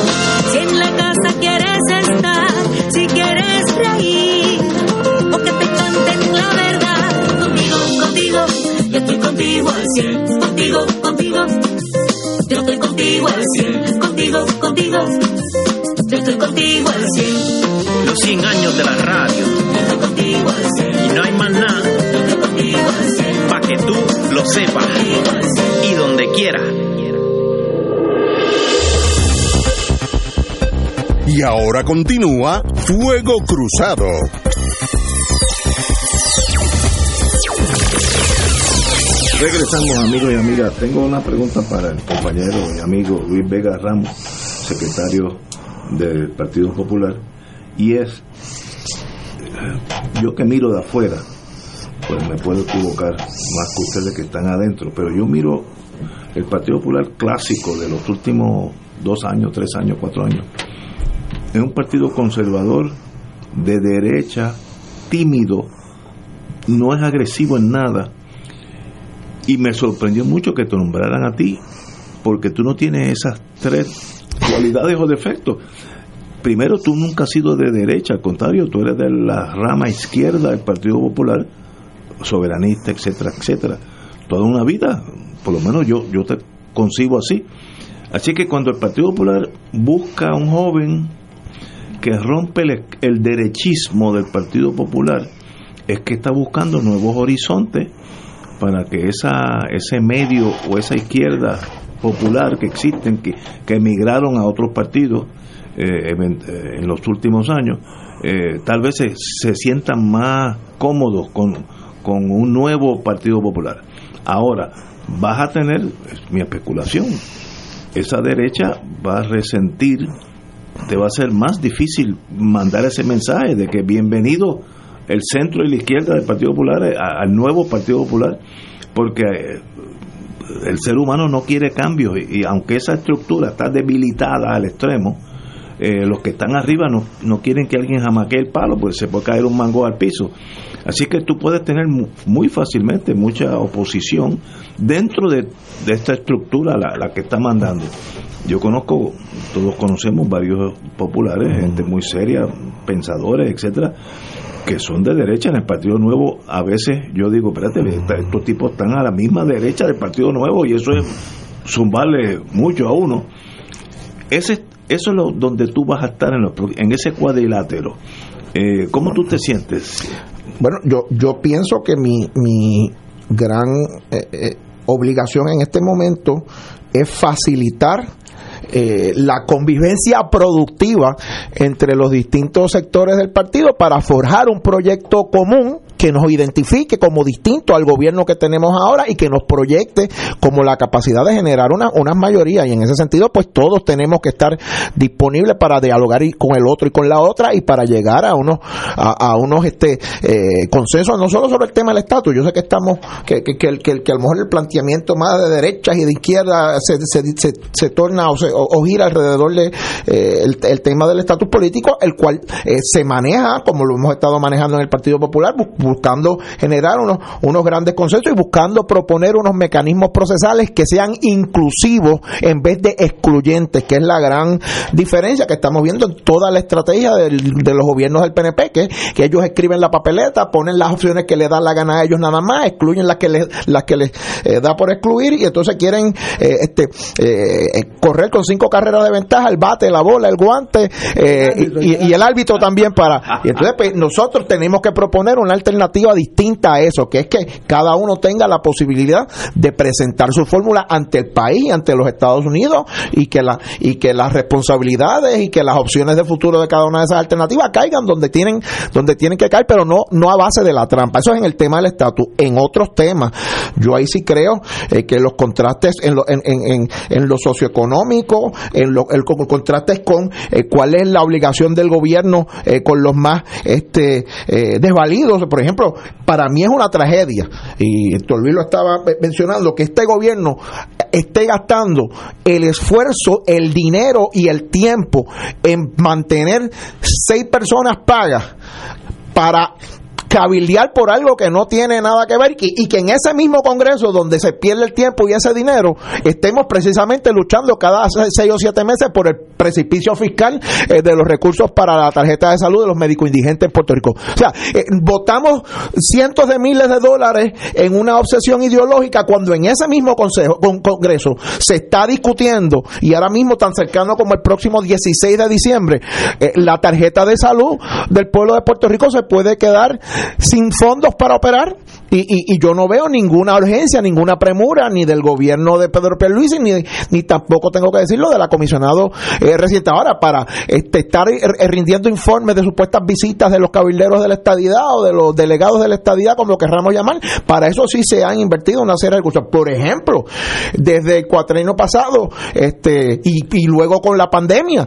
si en la casa quieres estar, si quieres reír, o que te canten la verdad, contigo, contigo, yo estoy contigo al cien. Contigo, contigo, yo estoy contigo al cien. Contigo, contigo, yo estoy contigo al cien. Los 100 años de la radio. Yo estoy contigo al cien. Y no hay más nada. Yo estoy contigo al cien. Que tú lo sepas. Donde quiera. Y ahora continúa Fuego Cruzado. Regresamos amigos y amigas. Tengo una pregunta para el compañero y amigo Luis Vega Ramos, secretario del Partido Popular, y es, yo que miro de afuera, pues me puedo equivocar más que ustedes que están adentro, pero yo miro el Partido Popular clásico de los últimos dos años, tres años, cuatro años. Es un partido conservador, de derecha, tímido, no es agresivo en nada. Y me sorprendió mucho que te nombraran a ti, porque tú no tienes esas tres cualidades o defectos. Primero, tú nunca has sido de derecha, al contrario, tú eres de la rama izquierda del Partido Popular, soberanista, etcétera, etcétera. Toda una vida, por lo menos yo, yo te concibo así. Así que cuando el Partido Popular busca a un joven que rompe el, derechismo del Partido Popular, es que está buscando nuevos horizontes para que esa, ese medio o esa izquierda popular que existen, que, que emigraron a otros partidos eh, en los últimos años, eh, tal vez se, se, sientan más cómodos con, con un nuevo Partido Popular. Ahora, vas a tener, es mi especulación, esa derecha va a resentir, te va a ser más difícil mandar ese mensaje de que bienvenido el centro y la izquierda del Partido Popular al nuevo Partido Popular, porque el ser humano no quiere cambios y, aunque esa estructura está debilitada al extremo, eh, los que están arriba no, no quieren que alguien jamaquee el palo porque se puede caer un mango al piso. Así que tú puedes tener muy fácilmente mucha oposición dentro de, de esta estructura, la, la, que está mandando. Yo conozco, todos conocemos varios populares, gente muy seria, pensadores, etcétera, que son de derecha en el Partido Nuevo. A veces yo digo, espérate, estos tipos están a la misma derecha del Partido Nuevo y eso es zumbarle mucho a uno. Ese eso es lo, donde tú vas a estar en, los, en ese cuadrilátero. Eh, ¿Cómo tú te sientes? Bueno, yo, yo pienso que mi, mi gran eh, eh, obligación en este momento es facilitar eh, la convivencia productiva entre los distintos sectores del partido para forjar un proyecto común que nos identifique como distinto al gobierno que tenemos ahora y que nos proyecte como la capacidad de generar una, una mayoría. Y en ese sentido, pues todos tenemos que estar disponibles para dialogar con el otro y con la otra y para llegar a unos, a, unos este, eh, consensos, no solo sobre el tema del estatus. Yo sé que estamos, que, que, que, que, a lo mejor el planteamiento más de derechas y de izquierda se, se, se, torna o, o, gira alrededor de eh, el, tema del estatus político, el cual eh, se maneja, como lo hemos estado manejando en el Partido Popular, buscando generar unos, unos grandes consensos y buscando proponer unos mecanismos procesales que sean inclusivos en vez de excluyentes, que es la gran diferencia que estamos viendo en toda la estrategia de los gobiernos del PNP, que, ellos escriben la papeleta, ponen las opciones que le dan la gana a ellos nada más, excluyen las que les, las que les eh, da por excluir y entonces quieren eh, este, eh, correr con cinco carreras de ventaja, el bate, la bola, el guante y, y, el árbitro también para... Y entonces pues, nosotros tenemos que proponer una alternativa alternativa distinta a eso, que es que cada uno tenga la posibilidad de presentar su fórmula ante el país, ante los Estados Unidos, y que, la, y que las responsabilidades y que las opciones de futuro de cada una de esas alternativas caigan donde tienen, donde tienen que caer, pero no, no a base de la trampa. Eso es en el tema del estatus. En otros temas, yo ahí sí creo eh, que los contrastes en lo, en, en, en, lo socioeconómico, en lo, el, contrastes con eh, cuál es la obligación del gobierno eh, con los más este, desvalidos, por ejemplo, para mí es una tragedia, y Luis lo estaba mencionando, que este gobierno esté gastando el esfuerzo, el dinero y el tiempo en mantener seis personas pagas para cabildear por algo que no tiene nada que ver y, que en ese mismo Congreso donde se pierde el tiempo y ese dinero estemos precisamente luchando cada seis o siete meses por el precipicio fiscal eh, de los recursos para la tarjeta de salud de los médicos indigentes en Puerto Rico. O sea, eh, votamos cientos de miles de dólares en una obsesión ideológica cuando en ese mismo consejo, con, Congreso se está discutiendo y ahora mismo tan cercano como el próximo 16 de diciembre, eh, la tarjeta de salud del pueblo de Puerto Rico se puede quedar sin fondos para operar y, y, yo no veo ninguna urgencia, ninguna premura ni del gobierno de Pedro Pierluisi ni, ni tampoco tengo que decirlo de la comisionado eh, reciente ahora para este, estar rindiendo informes de supuestas visitas de los cabilderos de la estadidad o de los delegados de la estadidad como lo querramos llamar, para eso sí se han invertido una serie de recursos. Por ejemplo, desde el cuatrienio pasado este y, y luego con la pandemia,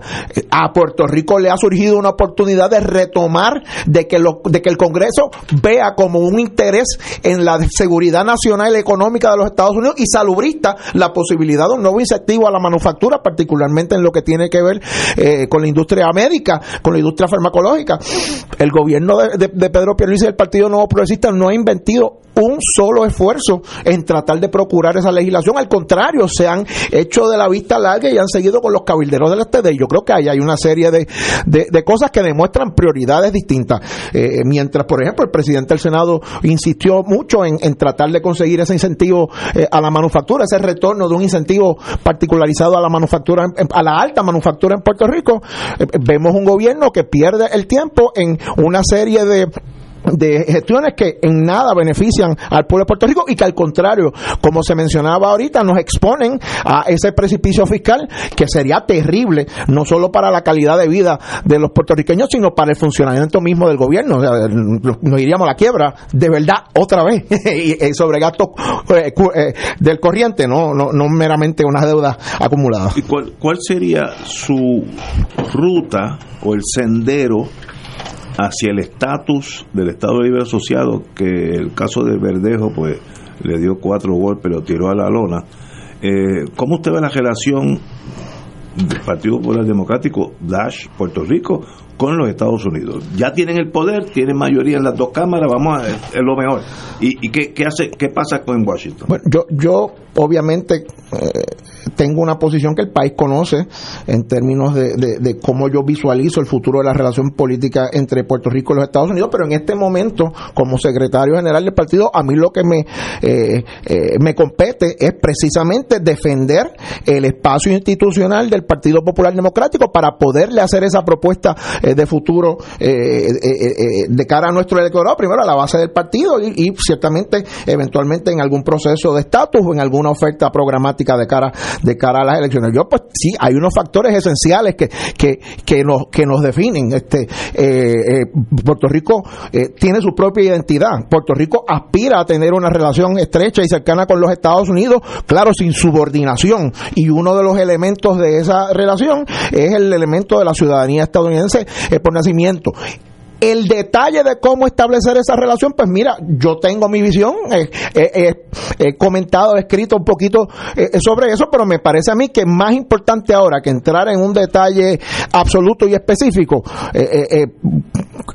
a Puerto Rico le ha surgido una oportunidad de retomar de que, lo, de que el Congreso vea como un interés en la seguridad nacional y económica de los Estados Unidos y salubrista la posibilidad de un nuevo incentivo a la manufactura, particularmente en lo que tiene que ver eh, con la industria médica, con la industria farmacológica. El gobierno de, Pedro Pierluisi y el Partido Nuevo Progresista no ha inventido un solo esfuerzo en tratar de procurar esa legislación. Al contrario, se han hecho de la vista larga y han seguido con los cabilderos del STD. Yo creo que ahí hay una serie de, de, cosas que demuestran prioridades distintas. Eh, mientras, por ejemplo, el presidente del Senado insistió mucho en, tratar de conseguir ese incentivo eh, a la manufactura, ese retorno de un incentivo particularizado a la manufactura, a la alta manufactura en Puerto Rico, eh, vemos un gobierno que pierde el tiempo en una serie de de gestiones que en nada benefician al pueblo de Puerto Rico y que al contrario, como se mencionaba ahorita, nos exponen a ese precipicio fiscal que sería terrible, no solo para la calidad de vida de los puertorriqueños, sino para el funcionamiento mismo del gobierno. nos iríamos a la quiebra, de verdad, otra vez, y sobre gastos eh, eh, del corriente, no, no, no meramente unas deudas acumuladas. ¿Y cuál, cuál sería su ruta o el sendero hacia el estatus del Estado Libre Asociado, que el caso de Verdejo, pues le dio cuatro golpes, lo tiró a la lona. Eh, ¿Cómo usted ve la relación del Partido Popular Democrático, Dash, Puerto Rico, con los Estados Unidos. Ya tienen el poder, tienen mayoría en las dos cámaras, vamos a es lo mejor. ¿Y, qué, qué, hace, qué pasa con Washington? Bueno, yo, yo obviamente eh, tengo una posición que el país conoce en términos de, de, cómo yo visualizo el futuro de la relación política entre Puerto Rico y los Estados Unidos, pero en este momento, como secretario general del partido, a mí lo que me, eh, eh, me compete es precisamente defender el espacio institucional del, Partido Popular Democrático para poderle hacer esa propuesta de futuro eh, de cara a nuestro electorado, primero a la base del partido y, ciertamente eventualmente en algún proceso de estatus o en alguna oferta programática de cara de cara a las elecciones. Yo pues sí, hay unos factores esenciales que, que, que nos que nos definen. Este Puerto Rico tiene su propia identidad. Puerto Rico aspira a tener una relación estrecha y cercana con los Estados Unidos, claro, sin subordinación. Y uno de los elementos de esa relación es el elemento de la ciudadanía estadounidense eh, por nacimiento. El detalle de cómo establecer esa relación, pues mira, yo tengo mi visión, he comentado, he escrito un poquito eh, sobre eso, pero me parece a mí que más importante ahora que entrar en un detalle absoluto y específico, eh, eh,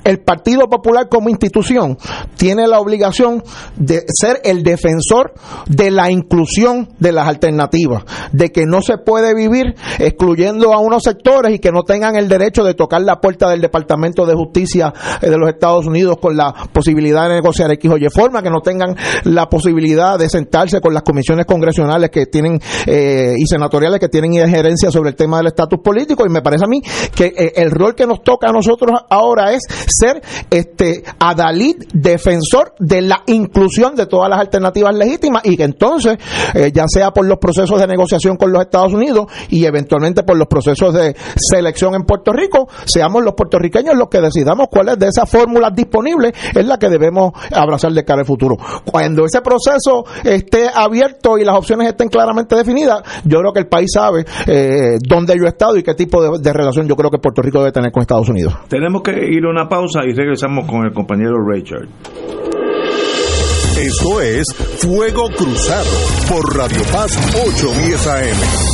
el Partido Popular como institución tiene la obligación de ser el defensor de la inclusión de las alternativas, de que no se puede vivir excluyendo a unos sectores y que no tengan el derecho de tocar la puerta del Departamento de Justicia de los Estados Unidos con la posibilidad de negociar X o Y forma, que no tengan la posibilidad de sentarse con las comisiones congresionales que tienen eh, y senatoriales que tienen injerencia sobre el tema del estatus político. Y me parece a mí que eh, el rol que nos toca a nosotros ahora es ser este adalid defensor de la inclusión de todas las alternativas legítimas y que entonces, eh, ya sea por los procesos de negociación con los Estados Unidos y eventualmente por los procesos de selección en Puerto Rico, seamos los puertorriqueños los que decidamos cuáles de esas fórmulas disponibles es la que debemos abrazar de cara al futuro. Cuando ese proceso esté abierto y las opciones estén claramente definidas, yo creo que el país sabe eh, dónde yo he estado y qué tipo de, relación yo creo que Puerto Rico debe tener con Estados Unidos. Tenemos que ir a una pausa y regresamos con el compañero Richard. Esto es Fuego Cruzado por Radio Paz 810 AM.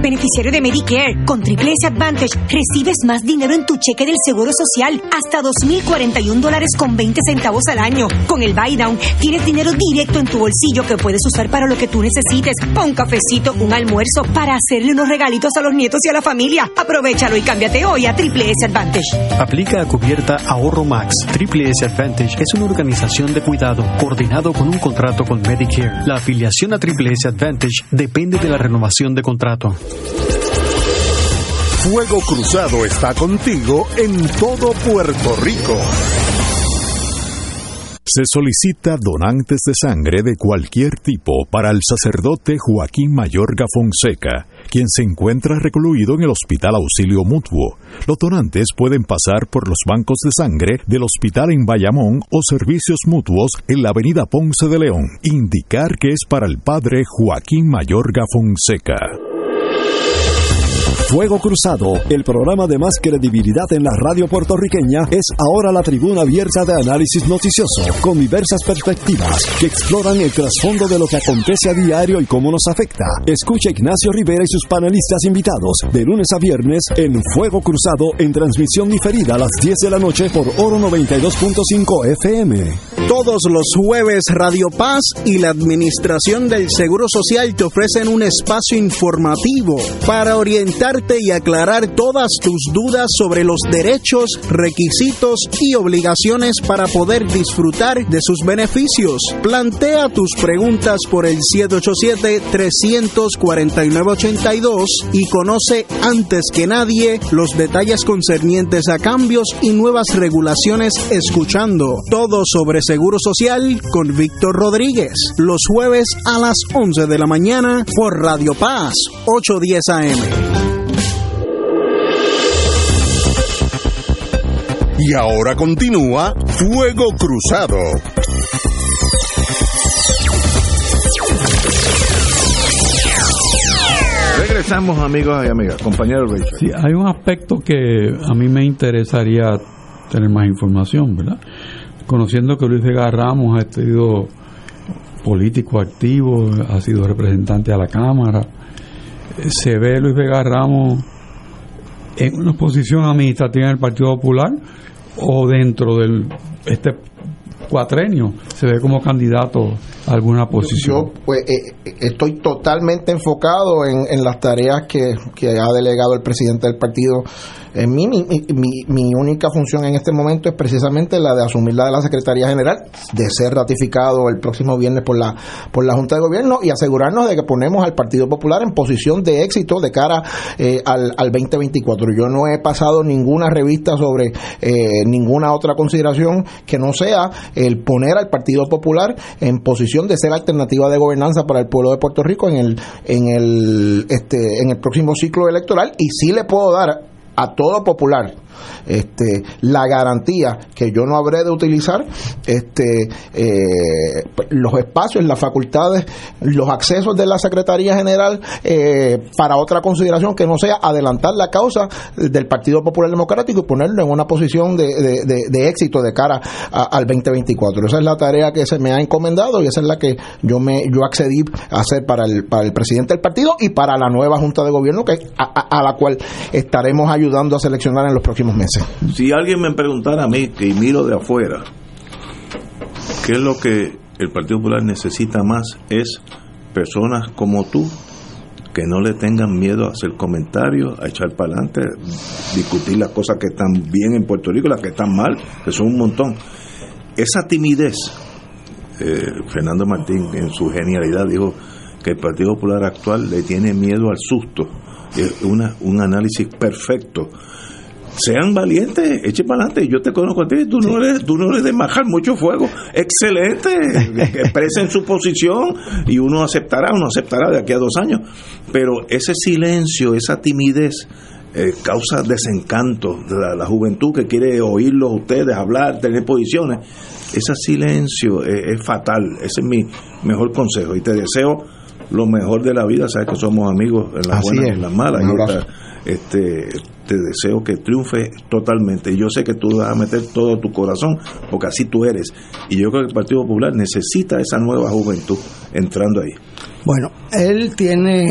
Beneficiario de Medicare, con Triple S Advantage recibes más dinero en tu cheque del Seguro Social, hasta 2.041 dólares con 20 centavos al año. Con el Buy Down tienes dinero directo en tu bolsillo que puedes usar para lo que tú necesites, un cafecito, un almuerzo, para hacerle unos regalitos a los nietos y a la familia. Aprovechalo y cámbiate hoy a Triple S Advantage. Aplica a cubierta Ahorro Max. Triple S Advantage es una organización de cuidado coordinado con un contrato con Medicare. La afiliación a Triple S Advantage depende de la renovación de contrato. Fuego Cruzado está contigo en todo Puerto Rico. Se solicita donantes de sangre de cualquier tipo para el sacerdote Joaquín Mayorga Fonseca, quien se encuentra recluido en el Hospital Auxilio Mutuo. Los donantes pueden pasar por los bancos de sangre del hospital en Bayamón o servicios mutuos en la avenida Ponce de León. Indicar que es para el padre Joaquín Mayorga Fonseca. Fuego Cruzado, el programa de más credibilidad en la radio puertorriqueña, es ahora la tribuna abierta de análisis noticioso, con diversas perspectivas que exploran el trasfondo de lo que acontece a diario y cómo nos afecta. Escucha Ignacio Rivera y sus panelistas invitados de lunes a viernes en Fuego Cruzado en transmisión diferida a las 10 de la noche por Oro 92.5 FM. Todos los jueves Radio Paz y la Administración del Seguro Social te ofrecen un espacio informativo para orientar y aclarar todas tus dudas sobre los derechos, requisitos y obligaciones para poder disfrutar de sus beneficios. Plantea tus preguntas por el 787-349-82 y conoce antes que nadie los detalles concernientes a cambios y nuevas regulaciones escuchando todo sobre Seguro Social con Víctor Rodríguez los jueves a las 11 de la mañana por Radio Paz 810 AM. Y ahora continúa Fuego Cruzado. Regresamos amigos y amigas, compañero Richard. Sí, hay un aspecto que a mí me interesaría tener más información, ¿verdad? Conociendo que Luis Vega Ramos ha sido político activo, ha sido representante a la Cámara, se ve Luis Vega Ramos en una posición administrativa en el Partido Popular o dentro del este cuatrenio se ve como candidato a alguna posición. Yo pues, eh, eh, estoy totalmente enfocado en, en las tareas que, que, ha delegado el presidente del partido. En mí, mi, mi, mi, única función en este momento es precisamente la de asumir la de la Secretaría General, de ser ratificado el próximo viernes por la, por la Junta de Gobierno y asegurarnos de que ponemos al Partido Popular en posición de éxito de cara eh, al, al 2024. Yo no he pasado ninguna revista sobre eh, ninguna otra consideración que no sea el poner al Partido Popular en posición de ser alternativa de gobernanza para el pueblo de Puerto Rico en el en el este en el próximo ciclo electoral y sí le puedo dar a todo popular este, la garantía que yo no habré de utilizar este, eh, los espacios, las facultades, los accesos de la Secretaría General eh, para otra consideración que no sea adelantar la causa del Partido Popular Democrático y ponerlo en una posición de, éxito de cara al 2024. Esa es la tarea que se me ha encomendado y esa es la que yo me yo accedí a hacer para el, para el presidente del partido y para la nueva Junta de Gobierno que a la cual estaremos ayudando a seleccionar en los próximos meses. Si alguien me preguntara a mí, que miro de afuera, ¿qué es lo que el Partido Popular necesita más? Es personas como tú que no le tengan miedo a hacer comentarios, a echar para adelante, discutir las cosas que están bien en Puerto Rico, las que están mal, que son un montón. Esa timidez, eh, Fernando Martín en su genialidad dijo que el Partido Popular actual le tiene miedo al susto. Es una, un análisis perfecto sean valientes, echen para adelante. Yo te conozco a ti, tú no eres, tú no eres de majar mucho fuego. Excelente, expresen su posición y uno aceptará, uno aceptará de aquí a dos años. Pero ese silencio, esa timidez, eh, causa desencanto. La, la, juventud que quiere oírlos ustedes hablar, tener posiciones, ese silencio es, fatal. Ese es mi mejor consejo. Y te deseo lo mejor de la vida. Sabes que somos amigos en las buenas y en las malas. este, te deseo que triunfe totalmente. Y yo sé que tú vas a meter todo tu corazón, porque así tú eres. Y yo creo que el Partido Popular necesita esa nueva juventud entrando ahí. Bueno, él tiene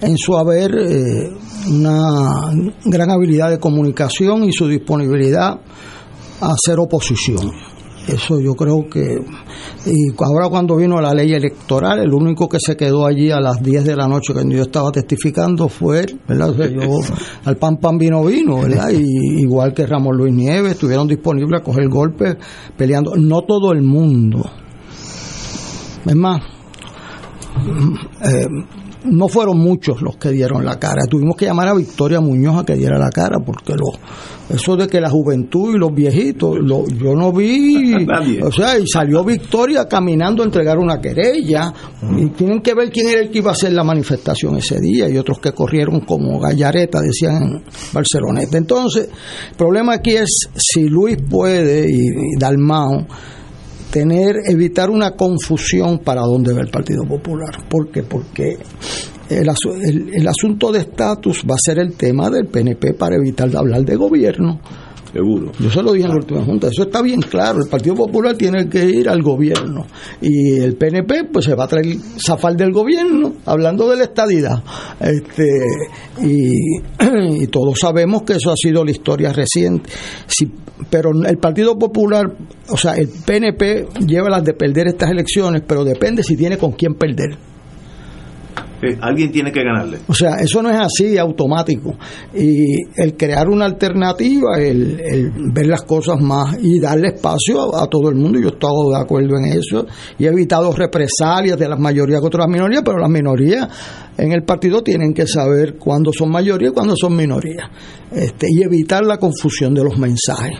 en su haber eh, una gran habilidad de comunicación y su disponibilidad a hacer oposición. Eso yo creo que... Y ahora cuando vino la ley electoral, el único que se quedó allí a las 10 de la noche cuando yo estaba testificando fue él, ¿verdad? yo, al pan pan vino vino, ¿verdad? Y, igual que Ramón Luis Nieves, estuvieron disponibles a coger golpes peleando. No todo el mundo. Es más, eh, no fueron muchos los que dieron la cara. Tuvimos que llamar a Victoria Muñoz a que diera la cara, porque lo, eso de que la juventud y los viejitos, lo, yo no vi. O sea, y salió Victoria caminando a entregar una querella. Y tienen que ver quién era el que iba a hacer la manifestación ese día, y otros que corrieron como gallareta, decían en Barceloneta. Entonces, el problema aquí es si Luis puede y, y Dalmao tener, evitar una confusión para dónde va el Partido Popular. ¿Por qué? Porque el, el, asunto de estatus va a ser el tema del PNP para evitar hablar de gobierno. Seguro. Yo se lo dije en la última junta, eso está bien claro, el Partido Popular tiene que ir al gobierno y el PNP pues se va a traer zafar del gobierno, hablando de la estadidad. Este, y, y todos sabemos que eso ha sido la historia reciente. Si pero el Partido Popular, o sea, el PNP lleva las de perder estas elecciones, pero depende si tiene con quién perder. Alguien tiene que ganarle. O sea, eso no es así automático. Y el crear una alternativa, el, el ver las cosas más y darle espacio a, todo el mundo, yo estoy de acuerdo en eso. Y he evitado represalias de las mayorías contra las minorías, pero las minorías en el partido tienen que saber cuándo son mayoría y cuándo son minoría este, y evitar la confusión de los mensajes.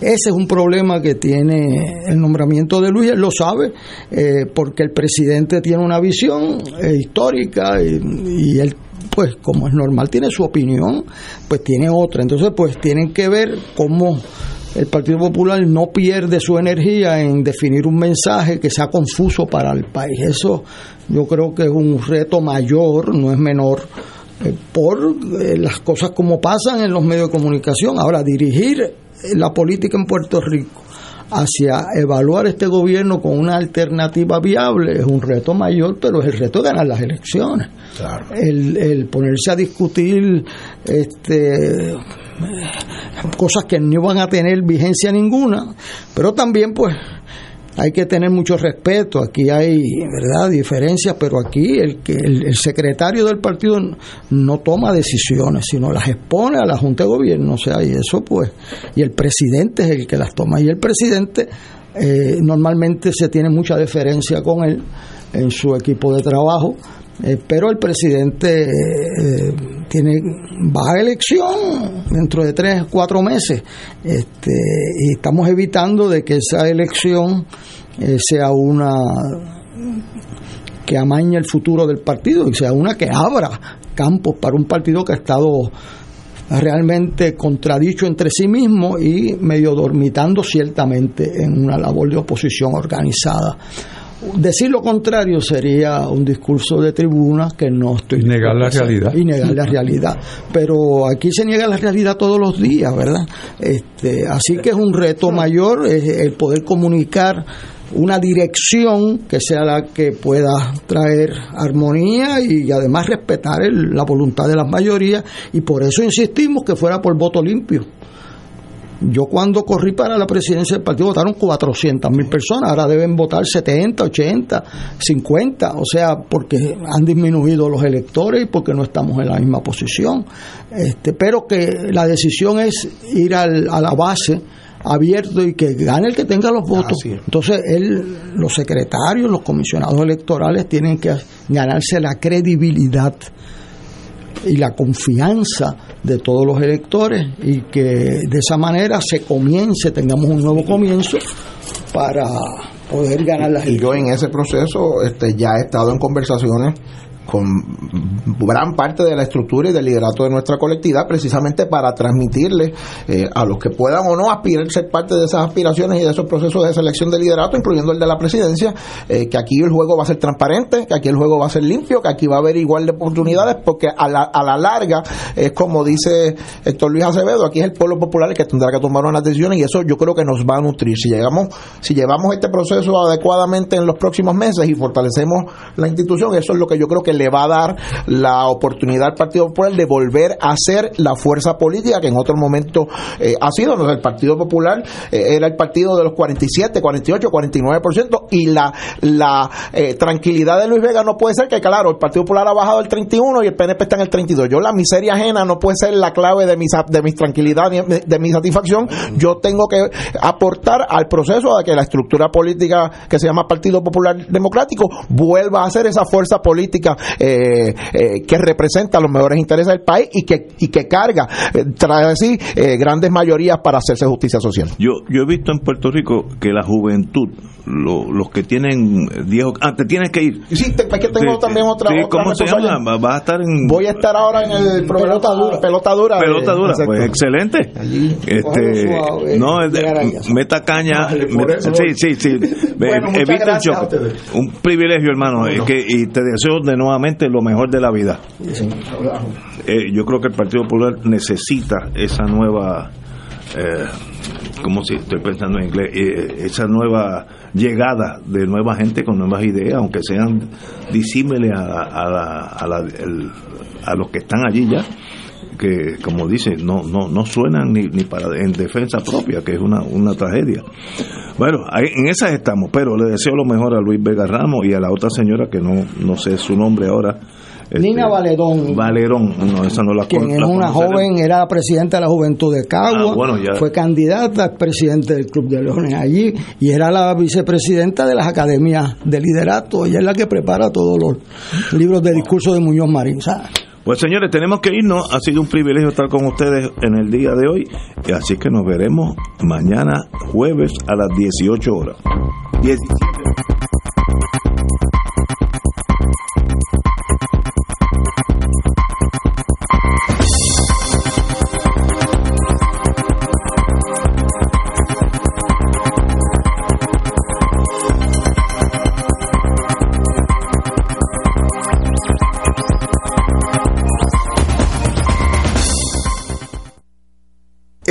Ese es un problema que tiene el nombramiento de Luis, él lo sabe, eh, porque el presidente tiene una visión eh, histórica y, él pues como es normal tiene su opinión, pues tiene otra. Entonces pues tienen que ver cómo el Partido Popular no pierde su energía en definir un mensaje que sea confuso para el país. Eso yo creo que es un reto mayor, no es menor, eh, por las cosas como pasan en los medios de comunicación. Ahora, dirigir la política en Puerto Rico hacia evaluar este gobierno con una alternativa viable es un reto mayor, pero es el reto de ganar las elecciones. El, el ponerse a discutir este cosas que no van a tener vigencia ninguna, pero también pues hay que tener mucho respeto. Aquí hay, ¿verdad?, diferencias, pero aquí el, el, el secretario del partido no toma decisiones, sino las expone a la Junta de Gobierno. O sea, y eso pues, y el presidente es el que las toma. Y el presidente eh, normalmente se tiene mucha deferencia con él en su equipo de trabajo. Eh, pero el presidente eh, tiene va a elección dentro de tres cuatro meses este, y estamos evitando de que esa elección sea una que amañe el futuro del partido y sea una que abra campos para un partido que ha estado realmente contradicho entre sí mismo y medio dormitando ciertamente en una labor de oposición organizada. Decir lo contrario sería un discurso de tribuna que no estoy... Y negar la realidad. Y negar la realidad. Pero aquí se niega la realidad todos los días, ¿verdad? Este, así que es un reto mayor el poder comunicar una dirección que sea la que pueda traer armonía y además respetar la voluntad de las mayorías y por eso insistimos que fuera por voto limpio. Yo cuando corrí para la presidencia del partido votaron 400 mil personas, ahora deben votar 70, 80, 50, o sea, porque han disminuido los electores y porque no estamos en la misma posición. Este, pero que la decisión es ir al, a la base abierto y que gane el que tenga los votos. Entonces, él, los secretarios, los comisionados electorales tienen que ganarse la credibilidad y la confianza de todos los electores y que de esa manera se comience, tengamos un nuevo comienzo para poder ganar las Y yo en ese proceso este, ya he estado en conversaciones con gran parte de la estructura y del liderato de nuestra colectividad, precisamente para transmitirle eh, a los que puedan o no aspirar ser parte de esas aspiraciones y de esos procesos de selección de liderato, incluyendo el de la presidencia, eh, que aquí el juego va a ser transparente, que aquí el juego va a ser limpio, que aquí va a haber igual de oportunidades, porque a la, a la larga es como dice Héctor Luis Acevedo, aquí es el pueblo popular el que tendrá que tomar unas decisiones y eso yo creo que nos va a nutrir. Si llegamos, si llevamos este proceso adecuadamente en los próximos meses y fortalecemos la institución, eso es lo que yo creo que le va a dar la oportunidad al Partido Popular de volver a ser la fuerza política que en otro momento eh, ha sido. el Partido Popular eh, era el partido de los 47, 48, 49% y la, la eh, tranquilidad de Luis Vega no puede ser que, claro, el Partido Popular ha bajado el 31 y el PNP está en el 32. Yo la miseria ajena no puede ser la clave de mi, de mi tranquilidad, de mi satisfacción. Yo tengo que aportar al proceso de que la estructura política que se llama Partido Popular Democrático vuelva a ser esa fuerza política eh, eh, que representa los mejores intereses del país y que, y que carga, eh, trae así grandes mayorías para hacerse justicia social. Yo, yo he visto en Puerto Rico que la juventud, los que tienen 10 ah, te tienes que ir. Sí, te, es que tengo también otra, sí, ¿Cómo se llama? Vas a estar en... Voy a estar ahora en el pelota dura. Pelota dura. Pelota dura, pues excelente. este, no, meta caña. sí, sí, sí. evita el shock. Un privilegio, hermano, que, y te deseo de nuevamente lo mejor de la vida. Eh, yo creo que el Partido Popular necesita esa nueva, eh, como si estoy pensando en inglés, eh, esa nueva llegada de nueva gente con nuevas ideas, aunque sean disímiles a, a, a, los que están allí ya que como dice no no no suenan ni, ni para en defensa propia que es una, una tragedia bueno en esas estamos pero le deseo lo mejor a Luis Vega Ramos y a la otra señora que no no sé su nombre ahora este, Nina Valerón. Valerón, no, esa no la Quien es una joven, era presidenta de la Juventud de Cagua, ah, fue candidata a presidente del Club de Leones allí y era la vicepresidenta de las academias de liderato. Ella es la que prepara todos los libros de discurso de Muñoz Marín. Pues señores, tenemos que irnos. Ha sido un privilegio estar con ustedes en el día de hoy. Así que nos veremos mañana jueves a las 18 horas.